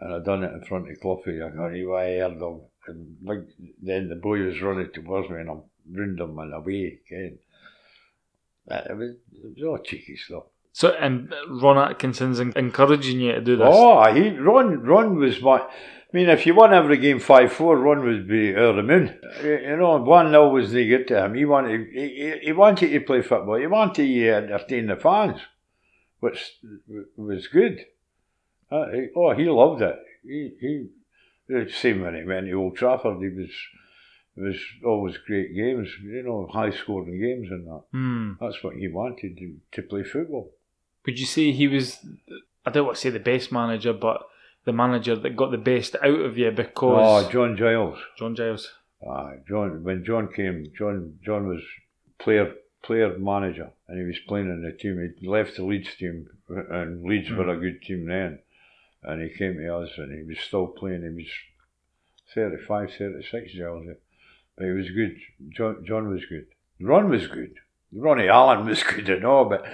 And I done it in front of Cloughy. I got you I heard them. And big, then the boy was running towards me and I ruined him and away again. It was, it was all cheeky stuff.
So, and Ron Atkinson's encouraging you to do this.
Oh, he Ron Ron was my. I mean, if you won every game five four, Ron would be over the moon. You know, one 0 was no good to him. He wanted he, he, wanted to play football. He wanted to uh, entertain the fans, which was good. Uh, he, oh, he loved it. He he. The same when he went to Old Trafford. He was. It was always great games, you know, high scoring games and that.
Hmm.
That's what he wanted to, to play football.
Would you say he was, I don't want to say the best manager, but the manager that got the best out of you because
Oh, John Giles.
John Giles?
Ah, John. When John came, John John was player player manager, and he was playing in the team. He left the Leeds team, and Leeds were a good team then, and he came to us, and he was still playing. He was 35, 36 Giles, but he was good. John John was good. Ron was good. Ronnie Allen was *laughs* good and all, but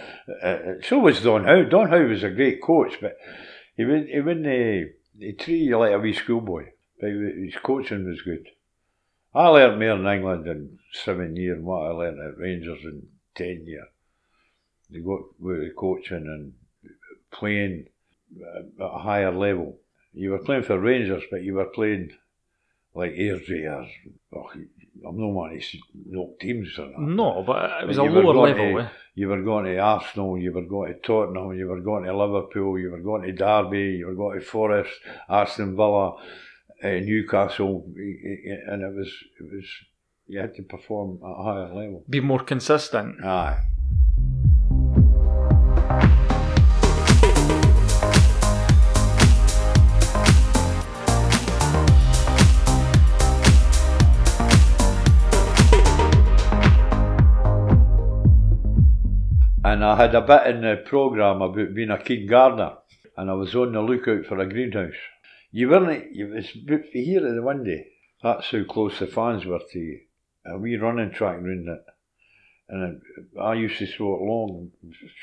uh, so was Don Howe. Don Howe was a great coach, but he would he wouldn't uh, he treat you like a wee schoolboy. But his coaching was good. I learnt more in England in seven years than what I learnt at Rangers in ten years. You got with the coaching and playing uh, at a higher level. You were playing for Rangers, but you were playing like Airdrie or I'm not wanting to knock teams or that.
No, but it was
But
a lower level.
to-
eh?
You were going to Arsenal, you were going to Tottenham, you were going to Liverpool, you were going to Derby, you were going to Forest, Aston Villa, uh, Newcastle, and it was it was you had to perform at a higher level.
Be more consistent.
Aye. And I had a bit in the programme about being a keen gardener, and I was on the lookout for a greenhouse. You weren't, you was here at the window. That's how close the fans were to you. A wee running track round it. And I used to throw it long,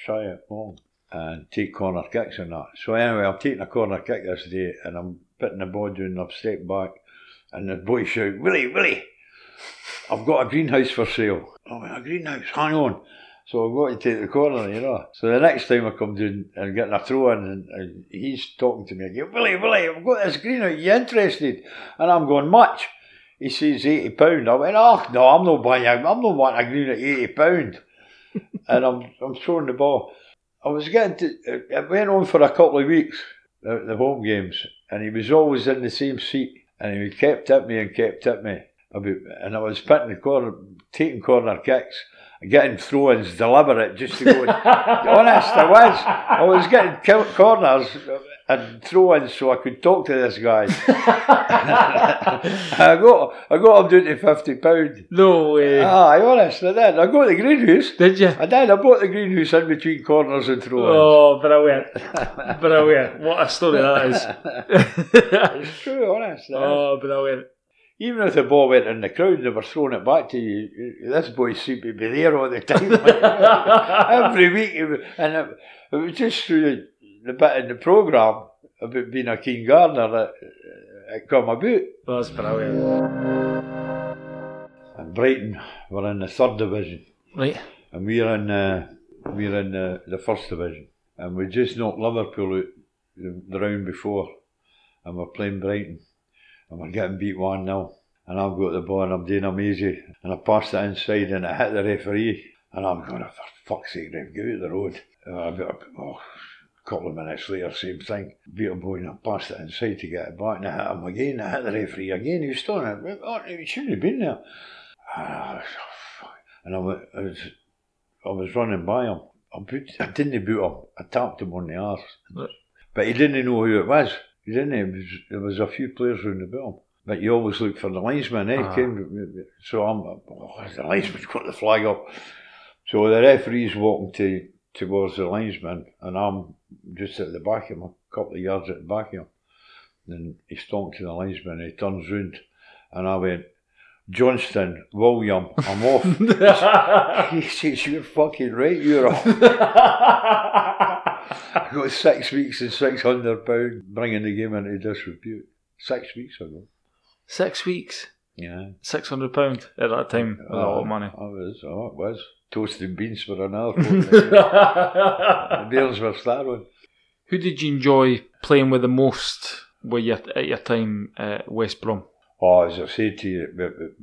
shy it long, and take corner kicks and that. So anyway, I'm taking a corner kick this day, and I'm putting the ball down, and I've stepped back, and the boy shout, Willie, Willie, I've got a greenhouse for sale. Oh, a greenhouse, hang on. So I've got to take the corner, you know. So the next time I come down and getting a throw in, and, and he's talking to me again, Willie, Willie, I've got this green, are you interested? And I'm going, much? He says eighty pound. I went, oh no, I'm not buying. I'm not wanting a green at eighty pound. *laughs* and I'm I'm throwing the ball. I was getting to. It went on for a couple of weeks, the, the home games, and he was always in the same seat, and he kept at me and kept at me about, and I was putting the corner, taking corner kicks. Getting throw-ins deliberate just to go. honest, I was. I was getting corners and throw-ins so I could talk to this guy. *laughs* I got I got him down to fifty pound.
No way.
Ah, I honest, I did. I got the greenhouse.
Did you?
I did. I bought the greenhouse in between corners and throw-ins.
Oh, brilliant! brilliant! What a story that is. *laughs*
it's true, honest.
Oh, brilliant!
Even if the ball went in the crowd, they were throwing it back to you. This boy seemed to be there all the time, *laughs* every week, and it, it was just through the bit in the programme about being a keen gardener that it come about.
That's brilliant.
And Brighton were in the third division.
Right.
And we're in uh, we're in the, the first division. And we just knocked Liverpool out the, the round before. And we're playing Brighton. And we're getting beat 1 0. And I've got the ball and I'm doing them easy. And I passed it inside and it hit the referee. And I'm going, for fuck's sake, ref, get out the road. Uh, oh, couple of minutes later, same thing. Beat a boy and I passed it inside to get it back and I hit him again. I hit the referee again. He was still in it. Oh, he shouldn't have been there. And I was, I was, I was running by him. I, boot, I didn't boot him. I tapped him on the arse. But he didn't know who it was. He didn't. There was a few players around the him. But you always look for the linesman, eh? Uh-huh. So I'm, oh, the linesman's got the flag up. So the referee's walking to towards the linesman, and I'm just at the back of him, a couple of yards at the back of him. And he's talking to the linesman, he turns round, and I went, Johnston, William, I'm off. *laughs* he says, You're fucking right, you're off. *laughs* I got six weeks and £600 bringing the game into disrepute. Six weeks ago.
Six weeks?
Yeah.
£600 at that time, a lot of money.
I was, oh, it was. Toasting beans for an hour. *laughs* the beers were starving.
Who did you enjoy playing with the most with your, at your time at West Brom?
Oh, as I said to you,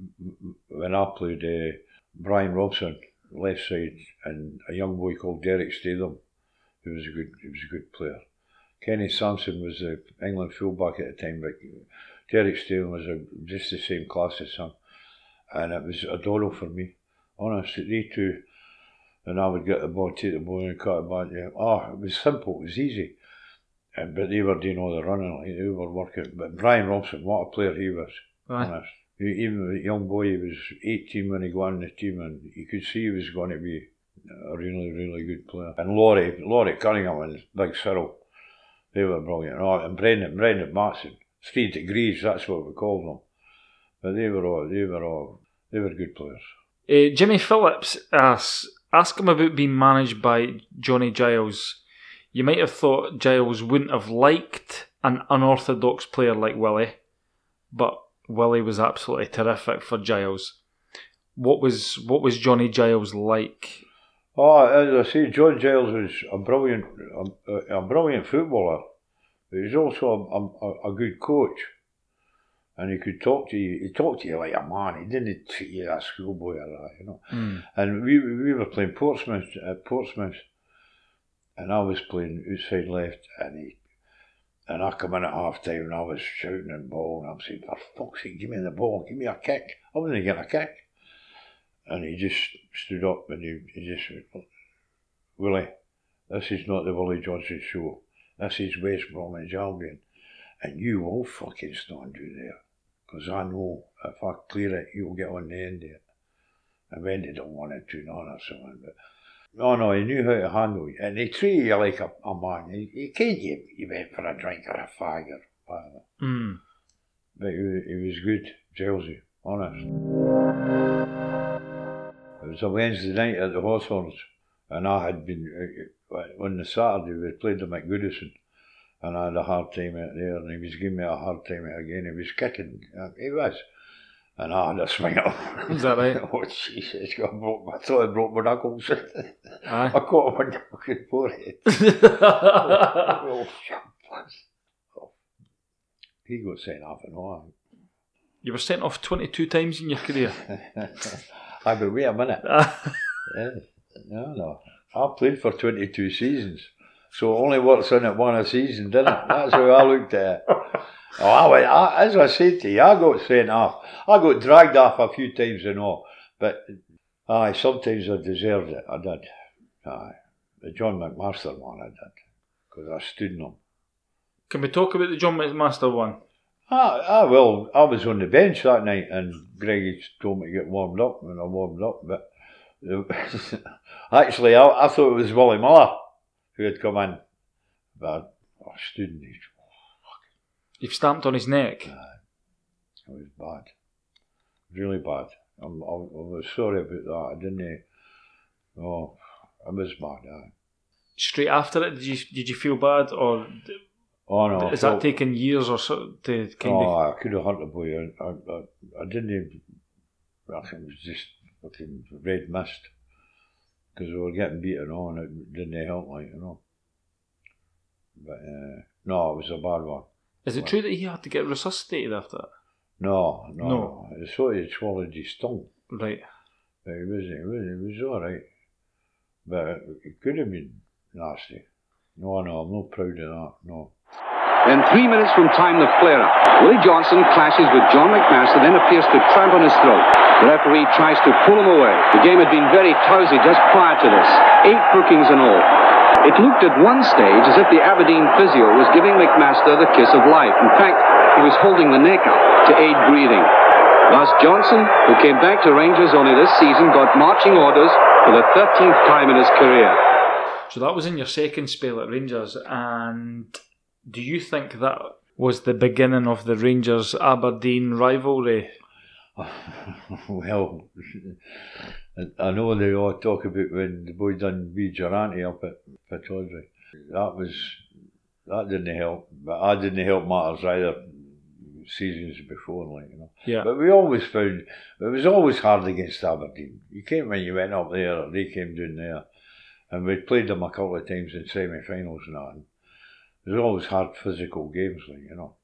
when I played uh, Brian Robson, left side, and a young boy called Derek Statham, who was a good, he was a good player. Kenny Sansom was the England fullback at the time, but Derek Statham was a, just the same class as him, and it was a doddle for me. Honestly, they two, and I would get the ball, take the ball, and cut it back. Yeah. Oh, it was simple, it was easy. And, but they were doing all the running, like they were working. But Brian Robson, what a player he was,
Aye.
honest. Even a young boy, he was 18 when he got in the team, and you could see he was going to be a really, really good player. And Laurie, Laurie Cunningham and Big Cyrille, they were brilliant. Oh, and Brendon, Brendon Batson, three degrees, that's what we called them. But they were all, they were all, they were good players.
Uh, Jimmy Phillips asks, ask him about being managed by Johnny Giles. You might have thought Giles wouldn't have liked an unorthodox player like Willie, but Willie was absolutely terrific for Giles. What was what was Johnny Giles like?
Oh, as I say, John Giles was a brilliant, a, a brilliant footballer. But he was also a, a, a good coach and he could talk to you. He talked to you like a man. He didn't treat you like a schoolboy or that, you know.
Mm.
And we we were playing Portsmouth at Portsmouth, and I was playing outside left, and he and I come in at half time and I was shouting and ball, and I'm saying, for fuck's sake, give me the ball, give me a kick. I wasn't getting a kick. and he just stood up and he, he just went, Willie, this is not the Willie Johnston show. This is West Bromwich Albion. And you will fucking stand you there. Because I know if I clear it, you'll get on the end of it. And when they don't want it to none or something. But no, no, he knew how to handle it. And he treated you like a, a man. He, he can't you, you went for a drink or a fag or whatever.
Mm.
But he, he was good, Chelsea, honest. It was a Wednesday night at the Hawthorns, and I had been, uh, on the Saturday, we played them at Goodison, and I had a hard time out there, and he was giving me a hard time out again. He was kicking, uh, he was. And I had a swing at him.
Is that right? *laughs*
oh, Jesus, I, broke, I thought I broke my knuckles. *laughs* I
Aye.
caught him on the fucking forehead. *laughs* oh, oh. He got sent off and all.
you were sent off 22 times in your career.
I but wait a minute. Yeah. No, no. I played for 22 seasons. So only works in it one a season, didn't it? That's how I looked at it. *laughs* Oh, I, went, I, as I said to you, I got sent off. I got dragged off a few times and all. But, aye, sometimes I deserved it. I did. Aye. The John McMaster one I did. Because I stood in them.
Can we talk about the John McMaster one?
Ah, ah, well, I was on the bench that night and Greigy told me to get warmed up and I warmed up. But *laughs* actually, I, I thought it was Willie Miller who had come in. But I stood in his.
You've stamped on his neck.
It was bad. Really bad. I'm, I, I was sorry about that. I didn't. Oh, I was bad. Aye.
Straight after it, did you did you feel bad, or
Oh no.
Is that taking years or so to kind
oh,
of?
I could have hunted boy. I, I, I, didn't even. I think it was just fucking red mist. Because we were getting beaten on, it didn't help, like, you know. But, uh, no, it was a bad one.
Is it true that he had to get resuscitated after that?
No, no,
No.
no. I thought he'd swallowed his tongue.
Right.
But he wasn't, he was, he was alright. But it could have been nasty. No, no, I'm not proud of that, no.
Then three minutes from time the flare-up. Willie Johnston clashes with John McMaster, then appears to tramp on his throat. The referee tries to pull him away. The game had been very tousy just prior to this. Eight bookings in all. It looked at one stage as if the Aberdeen physio was giving McMaster the kiss of life. In fact, he was holding the neck up to aid breathing. Thus Johnston, who came back to Rangers only this season, got marching orders for the 13th time in his career.
So that was in your second spell at Rangers, and do you think that was the beginning of the Rangers Aberdeen rivalry? *laughs*
well, I- I know they all talk about when the boy done B Durrant up at Pittodrie. That was that didn't help, but I didn't help matters either. Seasons before, like you know.
Yeah.
But we always found it was always hard against Aberdeen. You came when you went up there, or they came down there, and we played them a couple of times in semi-finals and that. Was always hard physical games, like you know.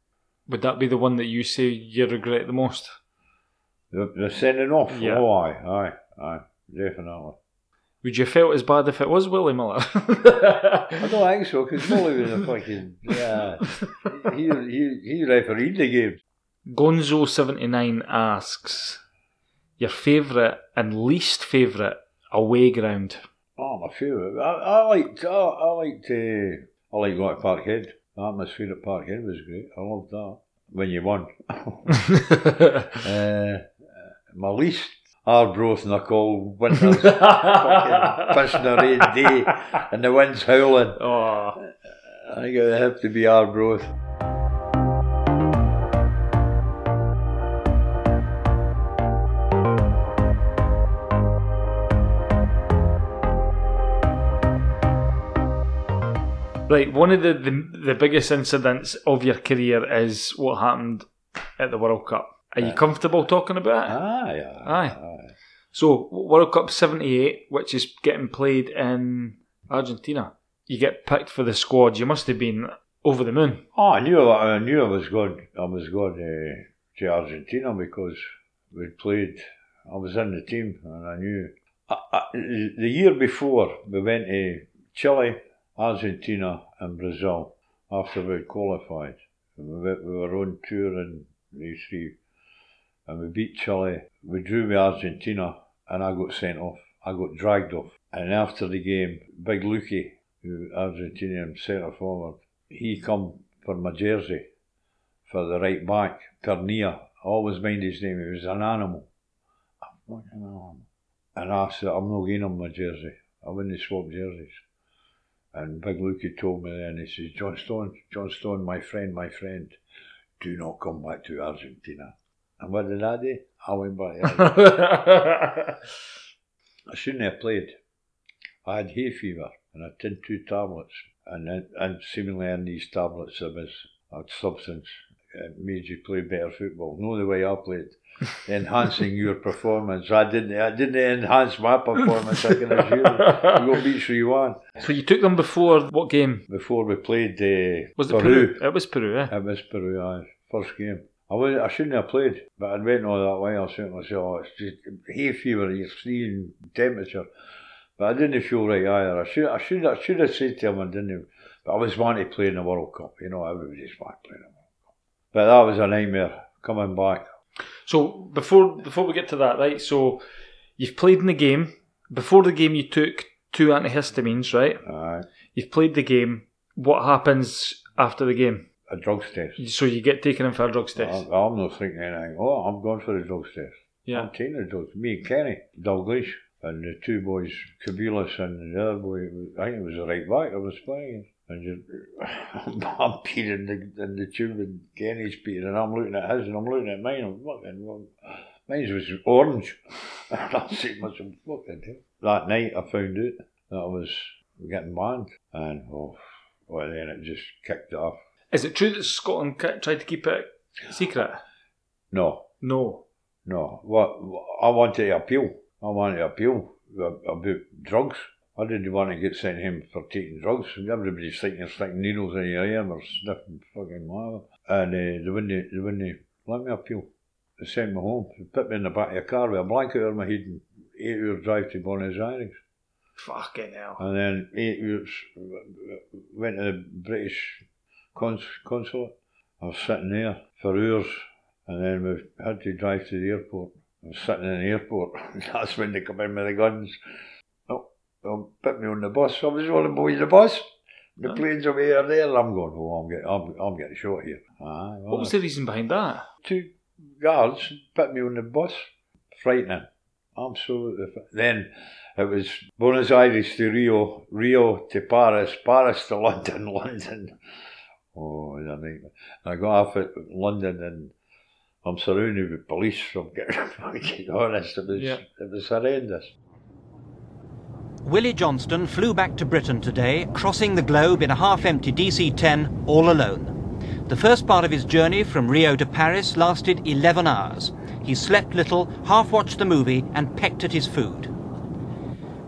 Would that be the one that you say you regret the most?
The, the sending off.
Yeah.
Oh, aye, aye, aye, definitely.
Would you have felt as bad if it was Willie Miller? *laughs*
I don't think so, because Molly was a fucking. Yeah. he, he, he refereed the game.
Gonzo79 asks, your favourite and least favourite away ground?
Oh, my favourite. I, I liked. I, I liked. Uh, I like going to Parkhead. The atmosphere at Parkhead was great. I loved that. When you won. *laughs* uh, my least. Arbroath and I call winters fucking fishing a rain day and the wind's howling.
Oh,
I think it have to be Arbroath.
Right, one of the, the, the biggest incidents of your career is what happened at the World Cup. Are you comfortable talking about it?
Aye,
Aye.
aye.
So, World Cup 78, which is getting played in Argentina. You get picked for the squad. You must have been over the moon.
Oh, I knew I knew I was going. I was going uh, to Argentina because we played. I was in the team, and I knew. I, I, the year before, we went to Chile, Argentina, and Brazil after we qualified. We, went- we were on tour in three, and we beat Chile. We drew with Argentina, and I got sent off. I got dragged off. And after the game, Big Luque, who Argentinian centre forward, he come for my jersey for the right back, Pernia. I always mind his name, he was an animal. And I said, I'm not getting on my jersey. I wouldn't swap jerseys. And Big Luque told me then, he says, John Stone, John Stone, my friend, my friend, do not come back to Argentina. And what did I do? I went back *laughs* I shouldn't have played. I had hay fever and I took two tablets. And then, and seemingly in these tablets there was a substance that made you play better football. No the way I played. Enhancing your performance. I didn't I didn't enhance my performance, I can assure you. You got beat 3 1.
So you took them before what game?
Before we played uh,
Was it Peru? It was Peru, eh?
It was Peru, aye. First game. I, was, I shouldn't have played, but I'd went all that way. I said to myself, oh, it's just hay fever, you're freezing temperature. But I didn't feel right either. I should, I should, I should have said to him I didn't. But I was wanting to play in the World Cup. You know, everybody's wanting to play in the World Cup. But that was a nightmare coming back.
So before before we get to that, right? So you've played in the game. Before the game, you took two antihistamines, right?
Aye.
You've played the game. What happens after the game?
A drugs test.
So you get taken in for a drugs test.
I, I'm not thinking anything. Oh, I'm going for the drugs test.
Yeah.
I'm taking the drugs. Me and Kenny Dalglish and the two boys, Cubillas and the other boy, I think it was the right back I was playing. And you, *laughs* I'm peeing in the, in the tube and Kenny's peeing and I'm looking at his and I'm looking at mine. I'm fucking, well, mine was orange. *laughs* And I said to myself, fucking hell. That night I found out that I was getting banned. And, oh, well, then it just kicked off.
Is it true that Scotland tried to keep it secret?
No,
No.
no. What I wanted to appeal. I wanted to appeal about drugs. I didn't want to get sent home for taking drugs. Everybody's thinking of sticking needles in your ear or sniffing fucking whatever. And uh, they wouldn't, they wouldn't let me appeal. They sent me home. They put me in the back of a car with a blanket over my head and eight hour drive to Buenos Aires.
Fucking hell.
And then eight years went to the British cons- consulate. I was sitting there for hours, and then we had to drive to the airport. I was sitting in the airport. *laughs* That's when they come in with the guns. They'll put me on the bus. I was on the boy the bus. The plane's over here there. and I'm going, oh, I'm getting, I'm, I'm getting shot here. Aye, well,
What was the reason behind that?
two guards put me on the bus. Frightening. Absolutely. Then it was Buenos Aires to Rio, Rio to Paris, Paris to *laughs* London, London. Oh, it was a nightmare. I got off at London and I'm surrounded with police. I'm getting *laughs* fucking honest. It was,
Yeah.
it was horrendous.
Willie Johnston flew back to Britain today, crossing the globe in a half empty DC 10 all alone. The first part of his journey from Rio to Paris lasted 11 hours. He slept little, half watched the movie, and pecked at his food.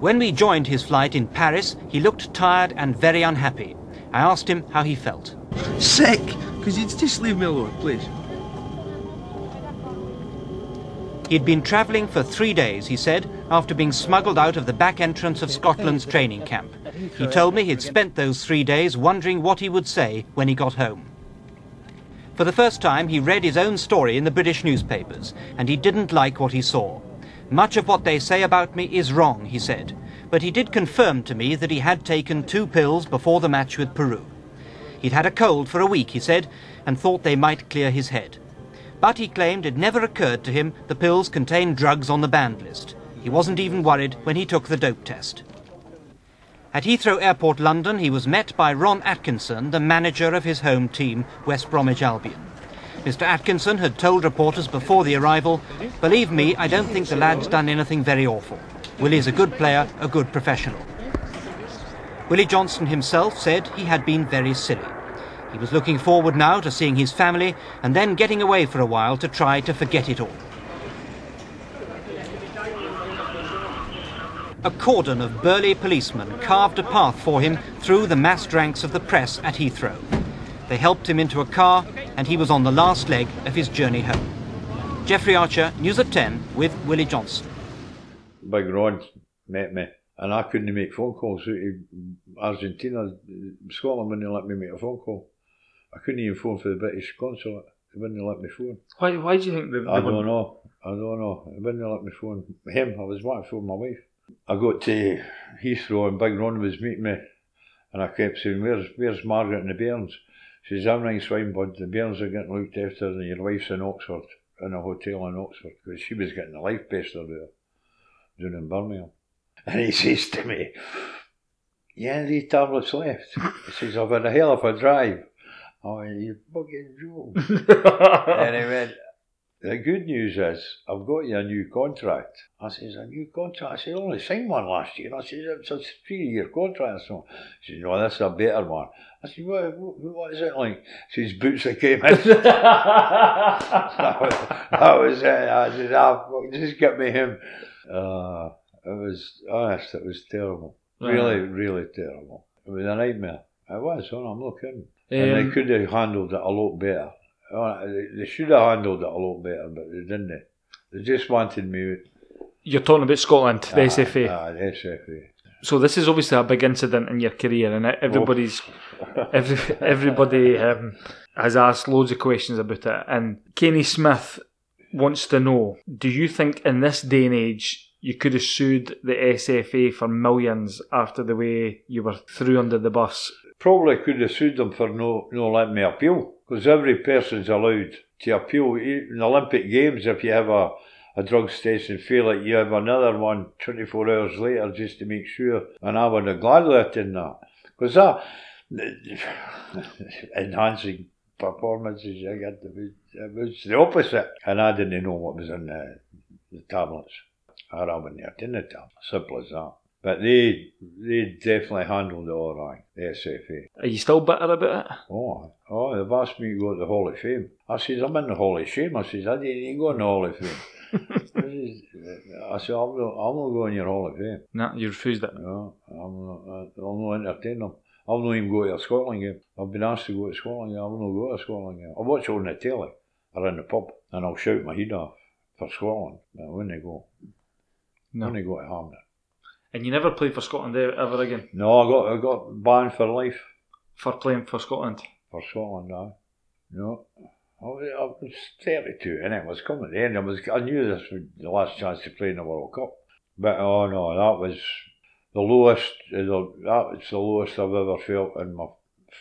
When we joined his flight in Paris, he looked tired and very unhappy. I asked him how he felt.
Sick! Could you just leave me alone, please?
He'd been travelling for three days, he said, after being smuggled out of the back entrance of Scotland's training camp. He told me he'd spent those three days wondering what he would say when he got home. For the first time, he read his own story in the British newspapers, and he didn't like what he saw. Much of what they say about me is wrong, he said, but he did confirm to me that he had taken two pills before the match with Peru. He'd had a cold for a week, he said, and thought they might clear his head. But he claimed it never occurred to him the pills contained drugs on the banned list. He wasn't even worried when he took the dope test. At Heathrow Airport, London, he was met by Ron Atkinson, the manager of his home team, West Bromwich Albion. Mr. Atkinson had told reporters before the arrival, Believe me, I don't think the lad's done anything very awful. Willie's a good player, a good professional. Willie Johnston himself said he had been very silly. He was looking forward now to seeing his family and then getting away for a while to try to forget it all. A cordon of burly policemen carved a path for him through the massed ranks of the press at Heathrow. They helped him into a car, and he was on the last leg of his journey home. Geoffrey Archer, News at 10, with Willie Johnston.
Big Ron met me, and I couldn't make phone calls Argentina. Scotland wouldn't let me make a phone call. I couldn't even phone for the British consulate. They wouldn't let me phone.
Why, why do you think they, they
I don't know. I don't know. I wouldn't let me phone him. I was wanting to phone my wife. I got to Heathrow and Big Ron was meeting me, and I kept saying, "Where's Where's Margaret and the bairns?" She says, "Everything's fine, bud. The bairns are getting looked after, and your wife's in Oxford, in a hotel in Oxford, because she was getting the life best of her down in Birmingham." *laughs* And he says to me, "Yeah, any tablets left?" He says, "I've had a hell of a drive." Oh, you fucking joke. and he went, the good news is, I've got you a new contract. I says, a new contract? I said, I only signed one last year. I said, it's a three-year contract. So she says, no, this is a better one. I said, what, what, what is it like? She says, boots that came in. *laughs* that, was, that was it. I said, ah, just get me him. Uh, it was, honest, it was terrible. Really, really terrible. It was a nightmare. It was, oh, I'm not kidding. Um, and they could have handled it a lot better. Oh, they should have handled it a lot better, but they didn't. They just wanted me.
You're talking about Scotland, the
ah,
SFA.
Ah, the SFA.
So this is obviously a big incident in your career, and everybody's, *laughs* every, everybody um, has asked loads of questions about it. And Kenny Smith wants to know: Do you think in this day and age you could have sued the SFA for millions after the way you were threw under the bus?
Probably could have sued them for no no letting me appeal because every person's allowed to appeal in Olympic Games if you have a, a test and fail it, you have another one 24 hours later just to make sure. And I would have gladly done that because that *sighs* enhancing performances, I get the, it was the opposite. And I didn't know what was in the, the tablets. I wouldn't have done it. Simple as that. But they they definitely handled it all right, the SFA.
Are you still bitter about it?
Oh, oh, they've asked me to go to the Hall of Fame. I says, I'm in the Hall of Shame. I says, I didn't even go in the Hall of Fame. *laughs* I said, I'm not, I'm not going in your Hall of Fame.
No, you refused it?
No, I'm not, I'll not entertain them. I'll not even go to a Scotland game. I've been asked to go to Scotland game. I'll not go to a Scotland game. I'll watch it on the telly or in the pub and I'll shout my head off for Scotland. But when they go,
no.
when they go to Hampden.
And you never played for Scotland ever again?
No, I got I got banned for life.
For playing for Scotland?
For Scotland, no. No. I was, I was 32 and it was coming to the end. I, was, I knew this was the last chance to play in the World Cup. But oh no, that was the lowest, that was the lowest I've ever felt in my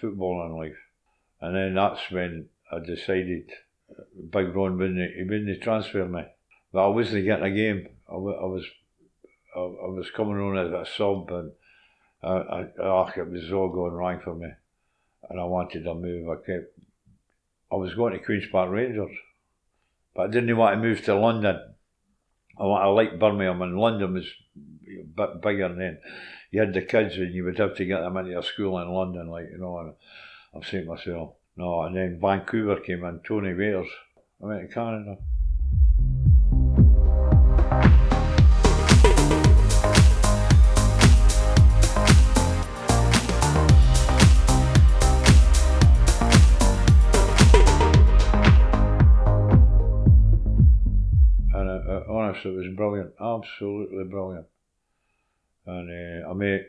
footballing life. And then that's when I decided Big Ron wouldn't, he wouldn't transfer me. But I wasn't getting a game. I, I was I, I was coming on as a sub and I, I, oh, it was all going wrong for me. And I wanted to move. I kept, I was going to Queen's Park Rangers, but I didn't want to move to London. I, I liked Birmingham and London was a bit bigger then. You had the kids and you would have to get them into a school in London, like, you know, and I'm saying myself, no, and then Vancouver came in, Tony Waiters. I went to Canada. Honest, it was brilliant, absolutely brilliant. And uh, I met,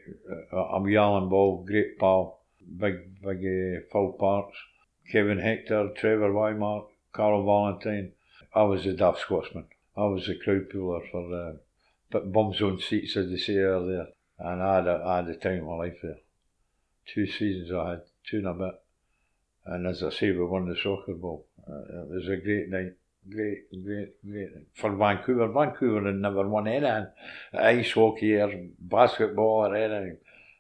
uh, I'm Alan Ball, great pal, big, big uh, Phil Parkes, Kevin Hector, Trevor Whymark, Carl Valentine. I was the daft Scotsman. I was the crowd puller for the bums on seats, as they say earlier. And I had, a, I had the time of my life there. Two seasons I had, two and a bit. And as I say, we won the soccer bowl. It was a great night great, great, great for Vancouver. Vancouver had never won anything, ice hockey or basketball or anything.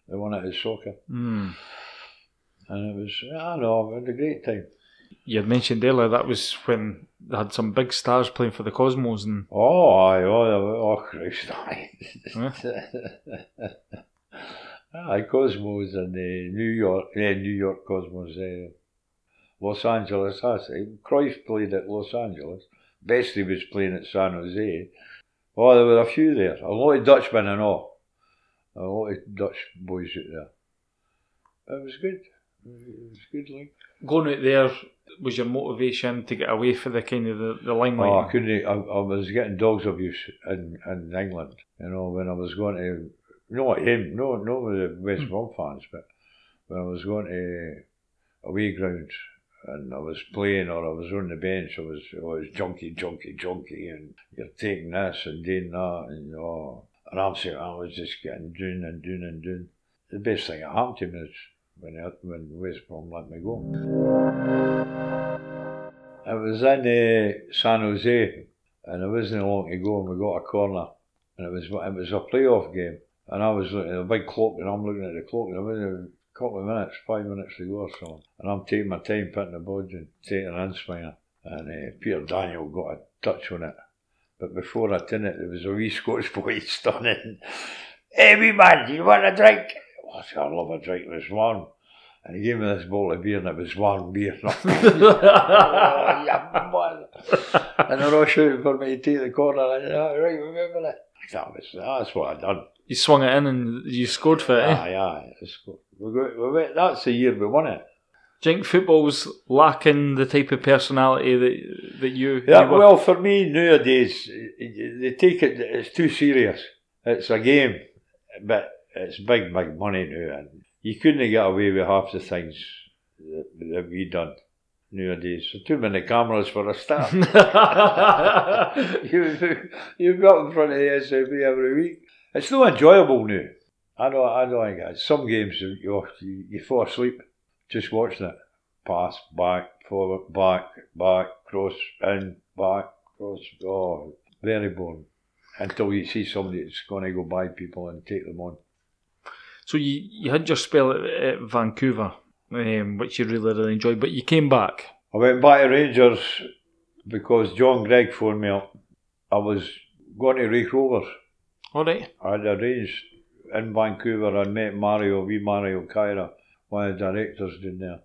They won it as soccer.
Mm.
And it was, I know, it was a great time.
You had mentioned earlier that was when they had some big stars playing for the Cosmos and
oh, aye, oh, oh Christ, aye. *laughs* aye, Cosmos and uh, New York, yeah, New York Cosmos. Uh, Los Angeles. That's it. Cruyff played at Los Angeles. Bestie was playing at San Jose. Oh, there were a few there. A lot of Dutchmen and all. A lot of Dutch boys out there. It was good. It was good, like.
Going out there was your motivation to get away from the kind of the, the limelight?
Oh, I couldn't. I, I was getting dogs abuse in, in England. You know, when I was going to, not him, no, with the West hmm. Brom fans, but when I was going to away grounds and I was playing or I was on the bench, I was I was junky, junky, junky, and you're taking this and doing that, and oh, and I'm saying I was just getting doing and doing and doing. The best thing that happened to me is when I, when West Brom let me go. It was in uh, San Jose, and it wasn't long to go, and we got a corner, and it was it was a playoff game, and I was looking at a big clock, and I'm looking at the clock, and it was a couple of minutes, five minutes to go or something, and I'm taking my time putting the ball and taking an in swinger, and uh, Peter Daniel got a touch on it, but before I did it, there was a wee *laughs* Scottish boy *laughs* stunning. Hey, wee man, do you want a drink? Oh, I said, I love a drink, there's one. And he gave me this bottle of beer, and it was one beer. *laughs* oh, yeah, and they're all shouting for me to take the corner. And I said, oh, right, remember that? That was, that's what I done.
You swung it in and you scored for it, eh?
Aye, aye. We got, we went, that's the year we won it.
Do you think football's lacking the type of personality that that you?
Yeah,
you
well, for me nowadays, they take it. It's too serious. It's a game, but it's big, big money now, and you couldn't get away with half the things that, that we done nowadays. So too many cameras for a start. *laughs* *laughs* you you got in front of the SAB every week. It's not enjoyable now. I don't I don't think some games you you, you fall asleep just watching it. Pass, back, forward, back, back, cross, in, back, cross. Oh, very boring. Until you see somebody that's going to go by people and take them on.
So you, you had your spell at, at Vancouver, um, which you really, really enjoyed, but you came back.
I went back to Rangers because John Greig phoned me up. I was going to Raith Rovers.
All right.
I had arranged in Vancouver. I met Mario, wee Mario Kyra, one of the directors down there.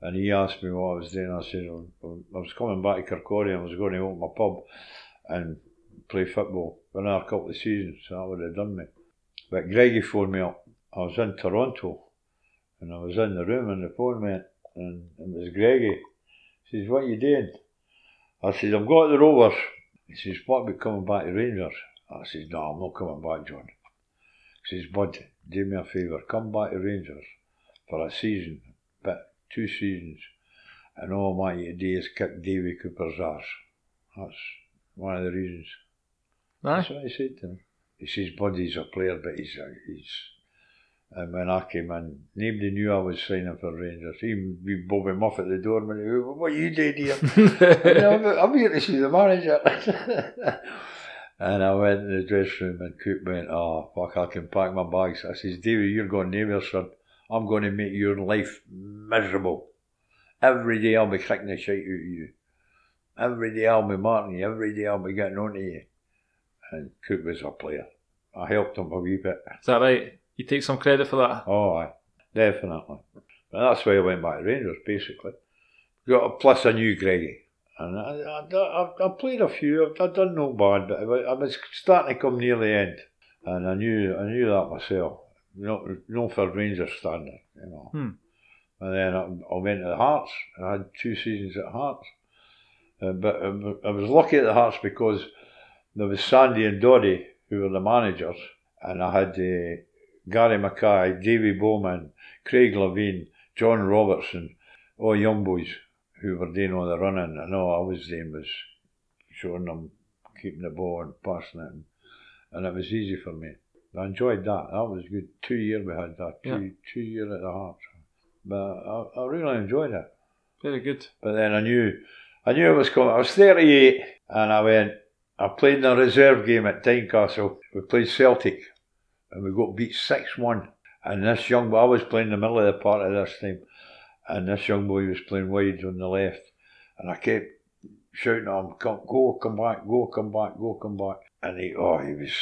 And he asked me what I was doing. I said, oh, I was coming back to Kirkcaldy. I was going to open my pub and play football for another couple of seasons. So that would have done me. But Greigy phoned me up I was in Toronto and I was in the room and the phone went and it was Greigy. He says, What are you doing? I said, I'm going to the Rovers. He says, What about be coming back to Rangers? I says, No, I'm not coming back, John. He says, Bud, do me a favour, come back to Rangers for a season, but two seasons, and all my do is kick Davy Cooper's arse. That's one of the reasons.
Aye.
That's what I said to him. He says, Bud, he's a player, but he's, a, he's and when I came in, nobody knew I was signing for Rangers. Even we Bobby Muff at the door, man, what are you doing here? *laughs* I'm, I'm here to see the manager. *laughs* and I went in the dressing room and Coop went, oh, fuck, I can pack my bags. I says, David, you're going nowhere, son. I'm going to make your life miserable. Every day I'll be kicking the shit out of you. Every day I'll be marking you. Every day I'll be getting on to you. And Coop was a player. I helped him a wee bit.
Is that right? You take some credit for that?
Oh, aye, definitely. But that's why I went back to Rangers, basically. Got a, plus I knew Greigy. And I, I, I, played a few, I've, I've done no bad, but I was starting to come near the end. And I knew I knew that myself. Not, not for Rangers standard, you know.
Hmm.
And then I, I went to the Hearts. I had two seasons at Hearts. Uh, but I, I was lucky at the Hearts because there was Sandy and Doddy who were the managers, and I had uh, Gary Mackay, Davy Bowman, Craig Levein, John Robertson, all young boys who were doing all the running. And all I was doing was showing them, keeping the ball and passing it. And, and it was easy for me. I enjoyed that. That was good. Two years we had that. Two,
Yeah.
two years at the Hearts. But I, I really enjoyed it.
Very good.
But then I knew, I knew it was coming. I was 38 and I went, I played in a reserve game at Tynecastle. We played Celtic and we got beat 6 1. And this young boy, I was playing the middle of the park at this time, and this young boy was playing wide on the left. And I kept shouting at him, come, go, come back, go, come back, go, come back. And he, oh, he was,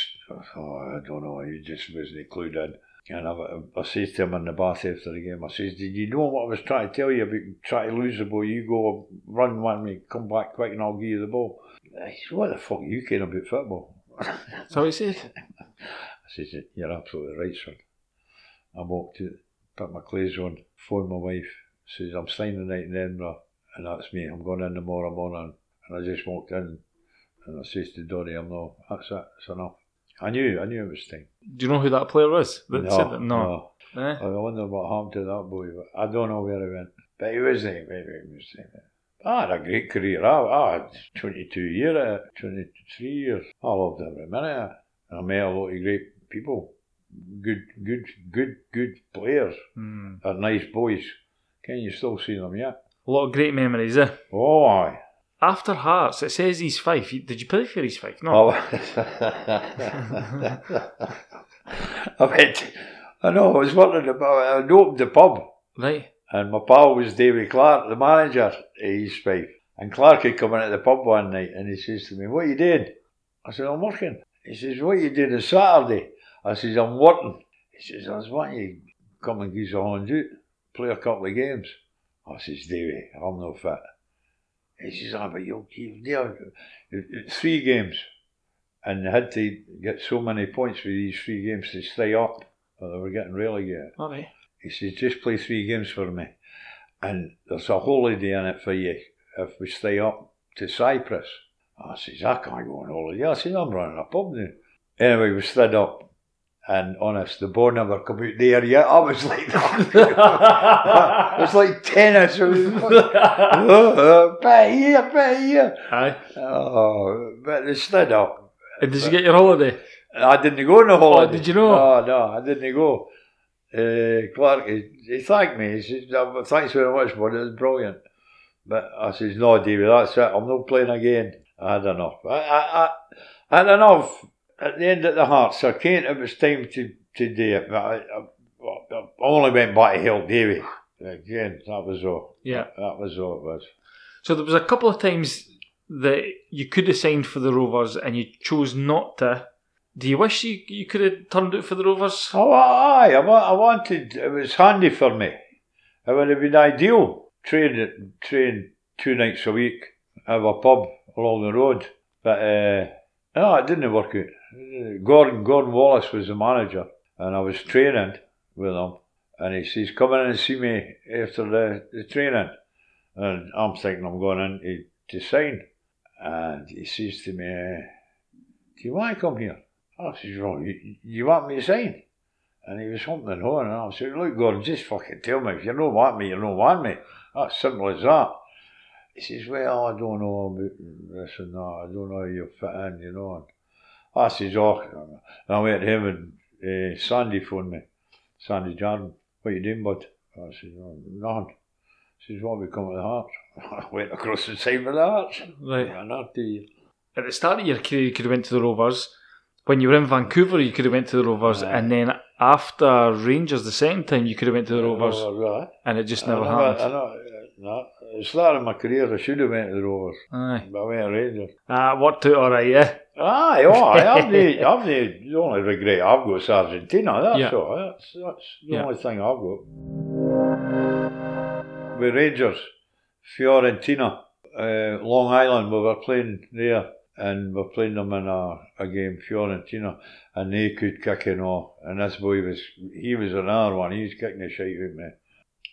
oh, I don't know, he just wasn't clued in. And I, I, says to him in the bath after the game, I says, Did you know what I was trying to tell you about trying to lose the ball? You go run one me, come back quick, and I'll give you the ball. He said, What the fuck are you caring about football?
So he said. *laughs*
Says, You're absolutely right, son. I walked out, put my clothes on, phoned my wife, says, I'm staying the night in Edinburgh, and that's me. I'm going in tomorrow morning. And I just walked in, and I says to Donny, I'm no, that's it, it's enough. I knew, I knew it was time.
Do you know who that player was? That
No,
said that? No.
no.
Eh?
I wonder what happened to that boy. But I don't know where he went. But he was there. Maybe he was there. I had a great career. I, I had 22 years, 23 years. I loved every minute. I met a lot of great people. Good, good, good, good players.
Hmm.
They're nice boys. Can you still see them yet?
A lot of great memories, eh?
Oh, aye.
After Hearts, it says he's Fife. You- Did you play for East Fife? No.
Oh. *laughs* *laughs* I went, I know, I was wondering about I opened the pub
Right.
and my pal was David Clark, the manager East Fife. And Clark had come in at the pub one night and he says to me, What are you doing? I said, I'm working. He says, What are you doing on Saturday? I says, I'm working. He says, I was wanting you to come and give us a out, play a couple of games. I says, Davy, I'm no fit. He says, ah, but you'll keep there. Three games. And they had to get so many points for these three games to stay up. Or they were getting relegated.
Right.
He says, just play three games for me. And there's a holiday in it for you if we stay up to Cyprus. I says, I can't go on holiday. I says, I'm running a pub now. Anyway, we stood up. And honest, the ball never come out there yet. I was like *laughs* it was like tennis. It was like, oh, bet here, bet here.
Aye.
Oh, but they stood up.
And did you get your holiday?
I didn't go on the holiday.
did you know?
No, no, I didn't go. Uh, Clark, he, he thanked me. He says, "Oh, "Thanks very much, bud. It was brilliant." But I says, "No, David, that's it. I'm not playing again. I had enough. I, I, I, I had enough. At the end of the Hearts, I can't. It was time to to do it. But I, I, I only went by help Davy again. That was all.
Yeah.
that was all it was.
So there was a couple of times that you could have signed for the Rovers and you chose not to. Do you wish you, you could have turned out for the Rovers?
Oh, aye, I, I wanted, it was handy for me. It would have been ideal. Train, train two nights a week, have a pub along the road. But, uh, no, it didn't work out. Gordon, Gordon Wallace was the manager, and I was training with him. And he says, come in and see me after the, the training. And I'm thinking I'm going in to, to sign. And he says to me, do you want to come here? I says, well, you, you want me to sign? And he was humping on, and I said, look, Gordon, just fucking tell me. If you don't want me, you don't want me. That's simple as that. He says, well, I don't know about this and that. I don't know how you fit in, you know. I says, oh, and I went to him and uh, Sandy phoned me. Sandy Jardine, what you doing, bud? I said, oh, nothing. He says, what, we come to the Hearts? *laughs* I went across the side with the Hearts.
Right.
And I tell you.
At the start of your career, you could have went to the Rovers. When you were in Vancouver, you could have went to the Rovers,
Aye.
and then after Rangers, the second time, you could have went to the Rovers,
Oh, right.
and it just
I
never
know,
happened.
I know, no, at the start of my career, I should have went to the Rovers.
Aye.
But I went to Rangers.
Ah, worked out all right, yeah.
Aye, oh, aye, I've the, I've the, the only regret I've got is Argentina, that's
Yeah.
all. That's, that's the
Yeah.
only thing I've got. With Rangers, Fiorentina, uh, Long Island, we were playing there and we're playing them in a, a game, Fiorentina, and they could kick and all. And this boy was, he was another one, he was kicking the shite out of me.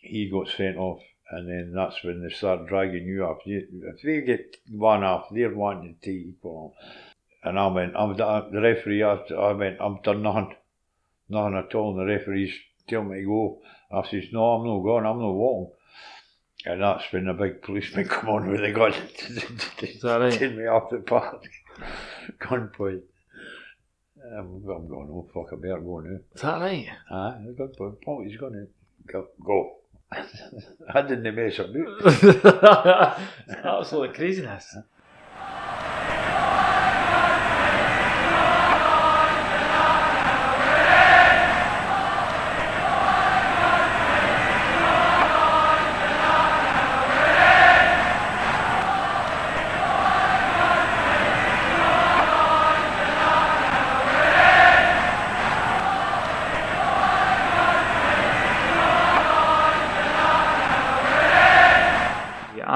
He got sent off, and then that's when they start dragging you up. If they get one off, they're wanting to equal. And I went, I'm done, the referee, I, I went, I'm done nothing, nothing at all. And the referees telling me to go. I says, no, I'm not going, I'm not walking. And that's when the big policeman *laughs* come on with the gun to,
right?
take me off the park. *laughs* Gunpoint. Um, I'm going, oh fuck, I better go now.
Is that right?
Aye, the gunpoint. Paul, he's going to go. go. *laughs* I didn't mess about.
Absolute craziness.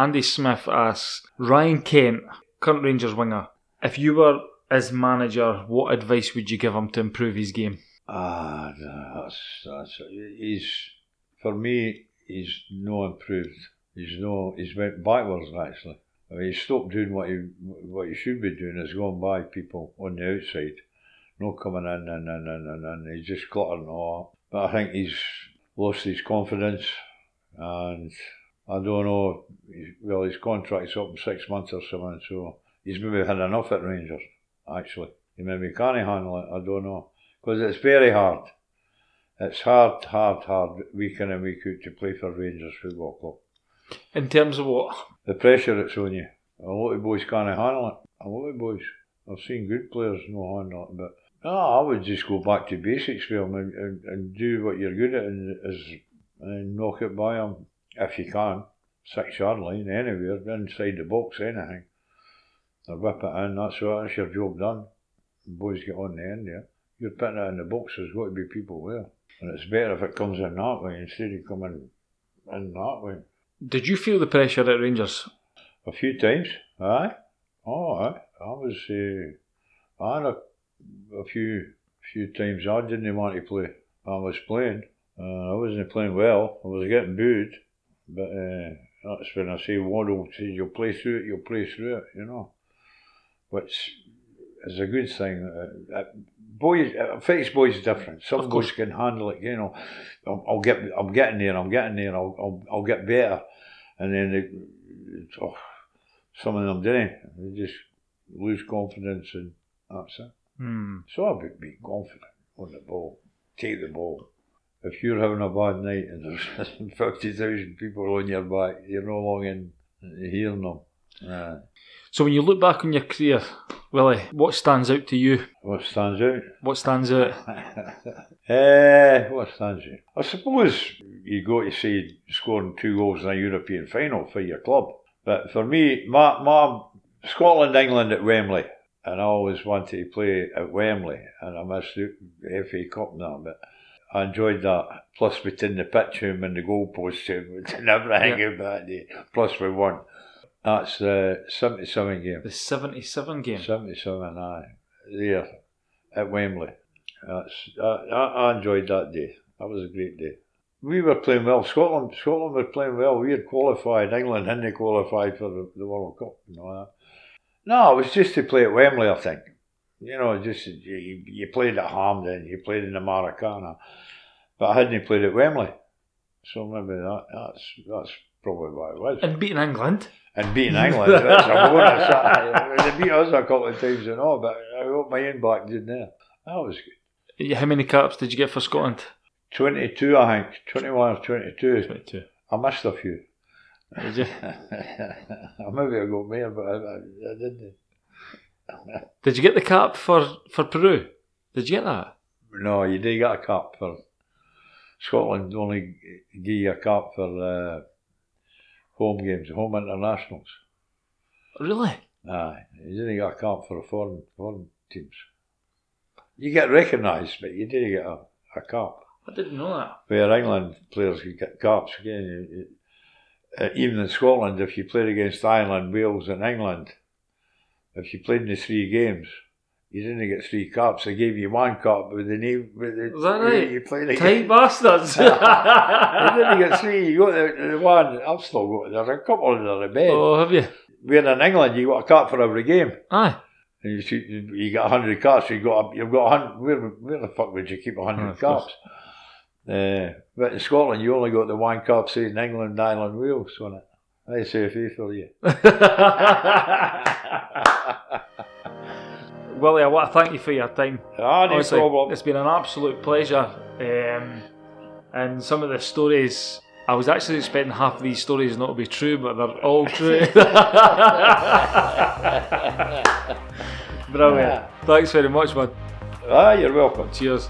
Andy Smith asks Ryan Kent, current Rangers winger, if you were his manager, what advice would you give him to improve his game?
Ah, that's, that's, he's, for me, he's no improved. He's no, he's went backwards actually. I mean, he stopped doing what he, what he should be doing is going by people on the outside, not coming in and and and and, and he's just cluttering all but I think he's lost his confidence, and I don't know. Well, his contract's up in six months or something, so he's maybe had enough at Rangers. Actually, he maybe can't handle it. I don't know because it's very hard. It's hard, hard, hard week in and week out to play for Rangers Football Club.
In terms of what?
The pressure that's on you. A lot of boys can't handle it. A lot of boys. I've seen good players no handle it, but no, I would just go back to basics for them and, and, and do what you're good at and, and knock it by them if you can. Six yard line, anywhere, inside the box, anything. Or whip it in, that's, what, that's your job done. Boys get on the end, yeah. You're putting it in the box, there's got to be people there. And it's better if it comes in that way instead of coming in that way.
Did you feel the pressure at Rangers?
A few times, aye. Oh, aye. I was, uh, I had a, a few few times I didn't want to play. I was playing. Uh, I wasn't playing well. I was getting booed. But uh, that's when I say Waddell says you'll play through it, you'll play through it, you know. Which is a good thing. Uh, boys, uh, Fitz boys is different. Some boys can handle it, you know. I'll, I'll get, I'm getting there, I'm getting there, I'll, I'll, I'll get better. And then they, oh, some of them didn't. They just lose confidence and that's it.
Hmm.
So I would be confident on the ball, take the ball. If you're having a bad night and there's *laughs* 50,000 people on your back, you're no longer in, hearing them.
So when you look back on your career, Willie, what stands out to you?
What stands out?
What stands out? *laughs*
Eh, what stands out? I suppose you got to say scoring two goals in a European final for your club. But for me, my, my Scotland, England at Wembley, and I always wanted to play at Wembley, and I missed the FA Cup now, but I enjoyed that. Plus, between the pitch room and the goalpost room *laughs* and everything
Yeah.
about it. Plus, we won. That's the 77 game.
The 77 game.
77, aye. There, at Wembley. That's, I, I, I enjoyed that day. That was a great day. We were playing well. Scotland Scotland were playing well. We had qualified. England hadn't qualified for the, the World Cup. You know that. No, it was just to play at Wembley, I think. You know, just you, you played at Hampden, you played in the Maracana. But I hadn't played at Wembley. So maybe that, that's that's probably what it was.
And beating England.
And beating England, that's a bonus. They beat us a couple of times and all, but I hope my end back did there. That was good.
How many caps did you get for Scotland?
22, I think. 21 or 22.
22.
I missed a few.
Did you? *laughs*
Maybe I got more, but I, I, I didn't.
Did you get the cap for, for Peru? Did you get that?
No, you did get a cap for Scotland. Only give you a cap for uh, home games, home internationals.
Really?
Aye, you didn't get a cap for foreign foreign teams. You get recognised, but you didn't get a, a cap.
I didn't know that.
Where England players could get caps again. you- you- uh, even in Scotland, if you played against Ireland, Wales, and England, if you played in the three games, you didn't get three caps. They gave you one cap with the name. With the,
Is that right?
You played
Tight
against.
bastards. *laughs*
you didn't get three. You got the, the one. I've still got. There's a couple under the bed.
oh, have you?
Where in England, you got a cap for every game.
Aye.
And you shoot, you got hundred caps. You got you've got a hundred. Where, where the fuck would you keep a
Oh,
hundred
of course.
caps? Uh, but in Scotland, you only got the one cap. Say in England, Ireland, Wales on it. I say *laughs* a fee for you.
Willie, I want to thank you for your time.
Ah, no
Honestly,
problem.
It's been an absolute pleasure. Um, and some of the stories, I was actually expecting half of these stories not to be true, but they're all *laughs* true. *laughs* Brilliant. Thanks very much, man.
Ah, you're welcome.
Cheers.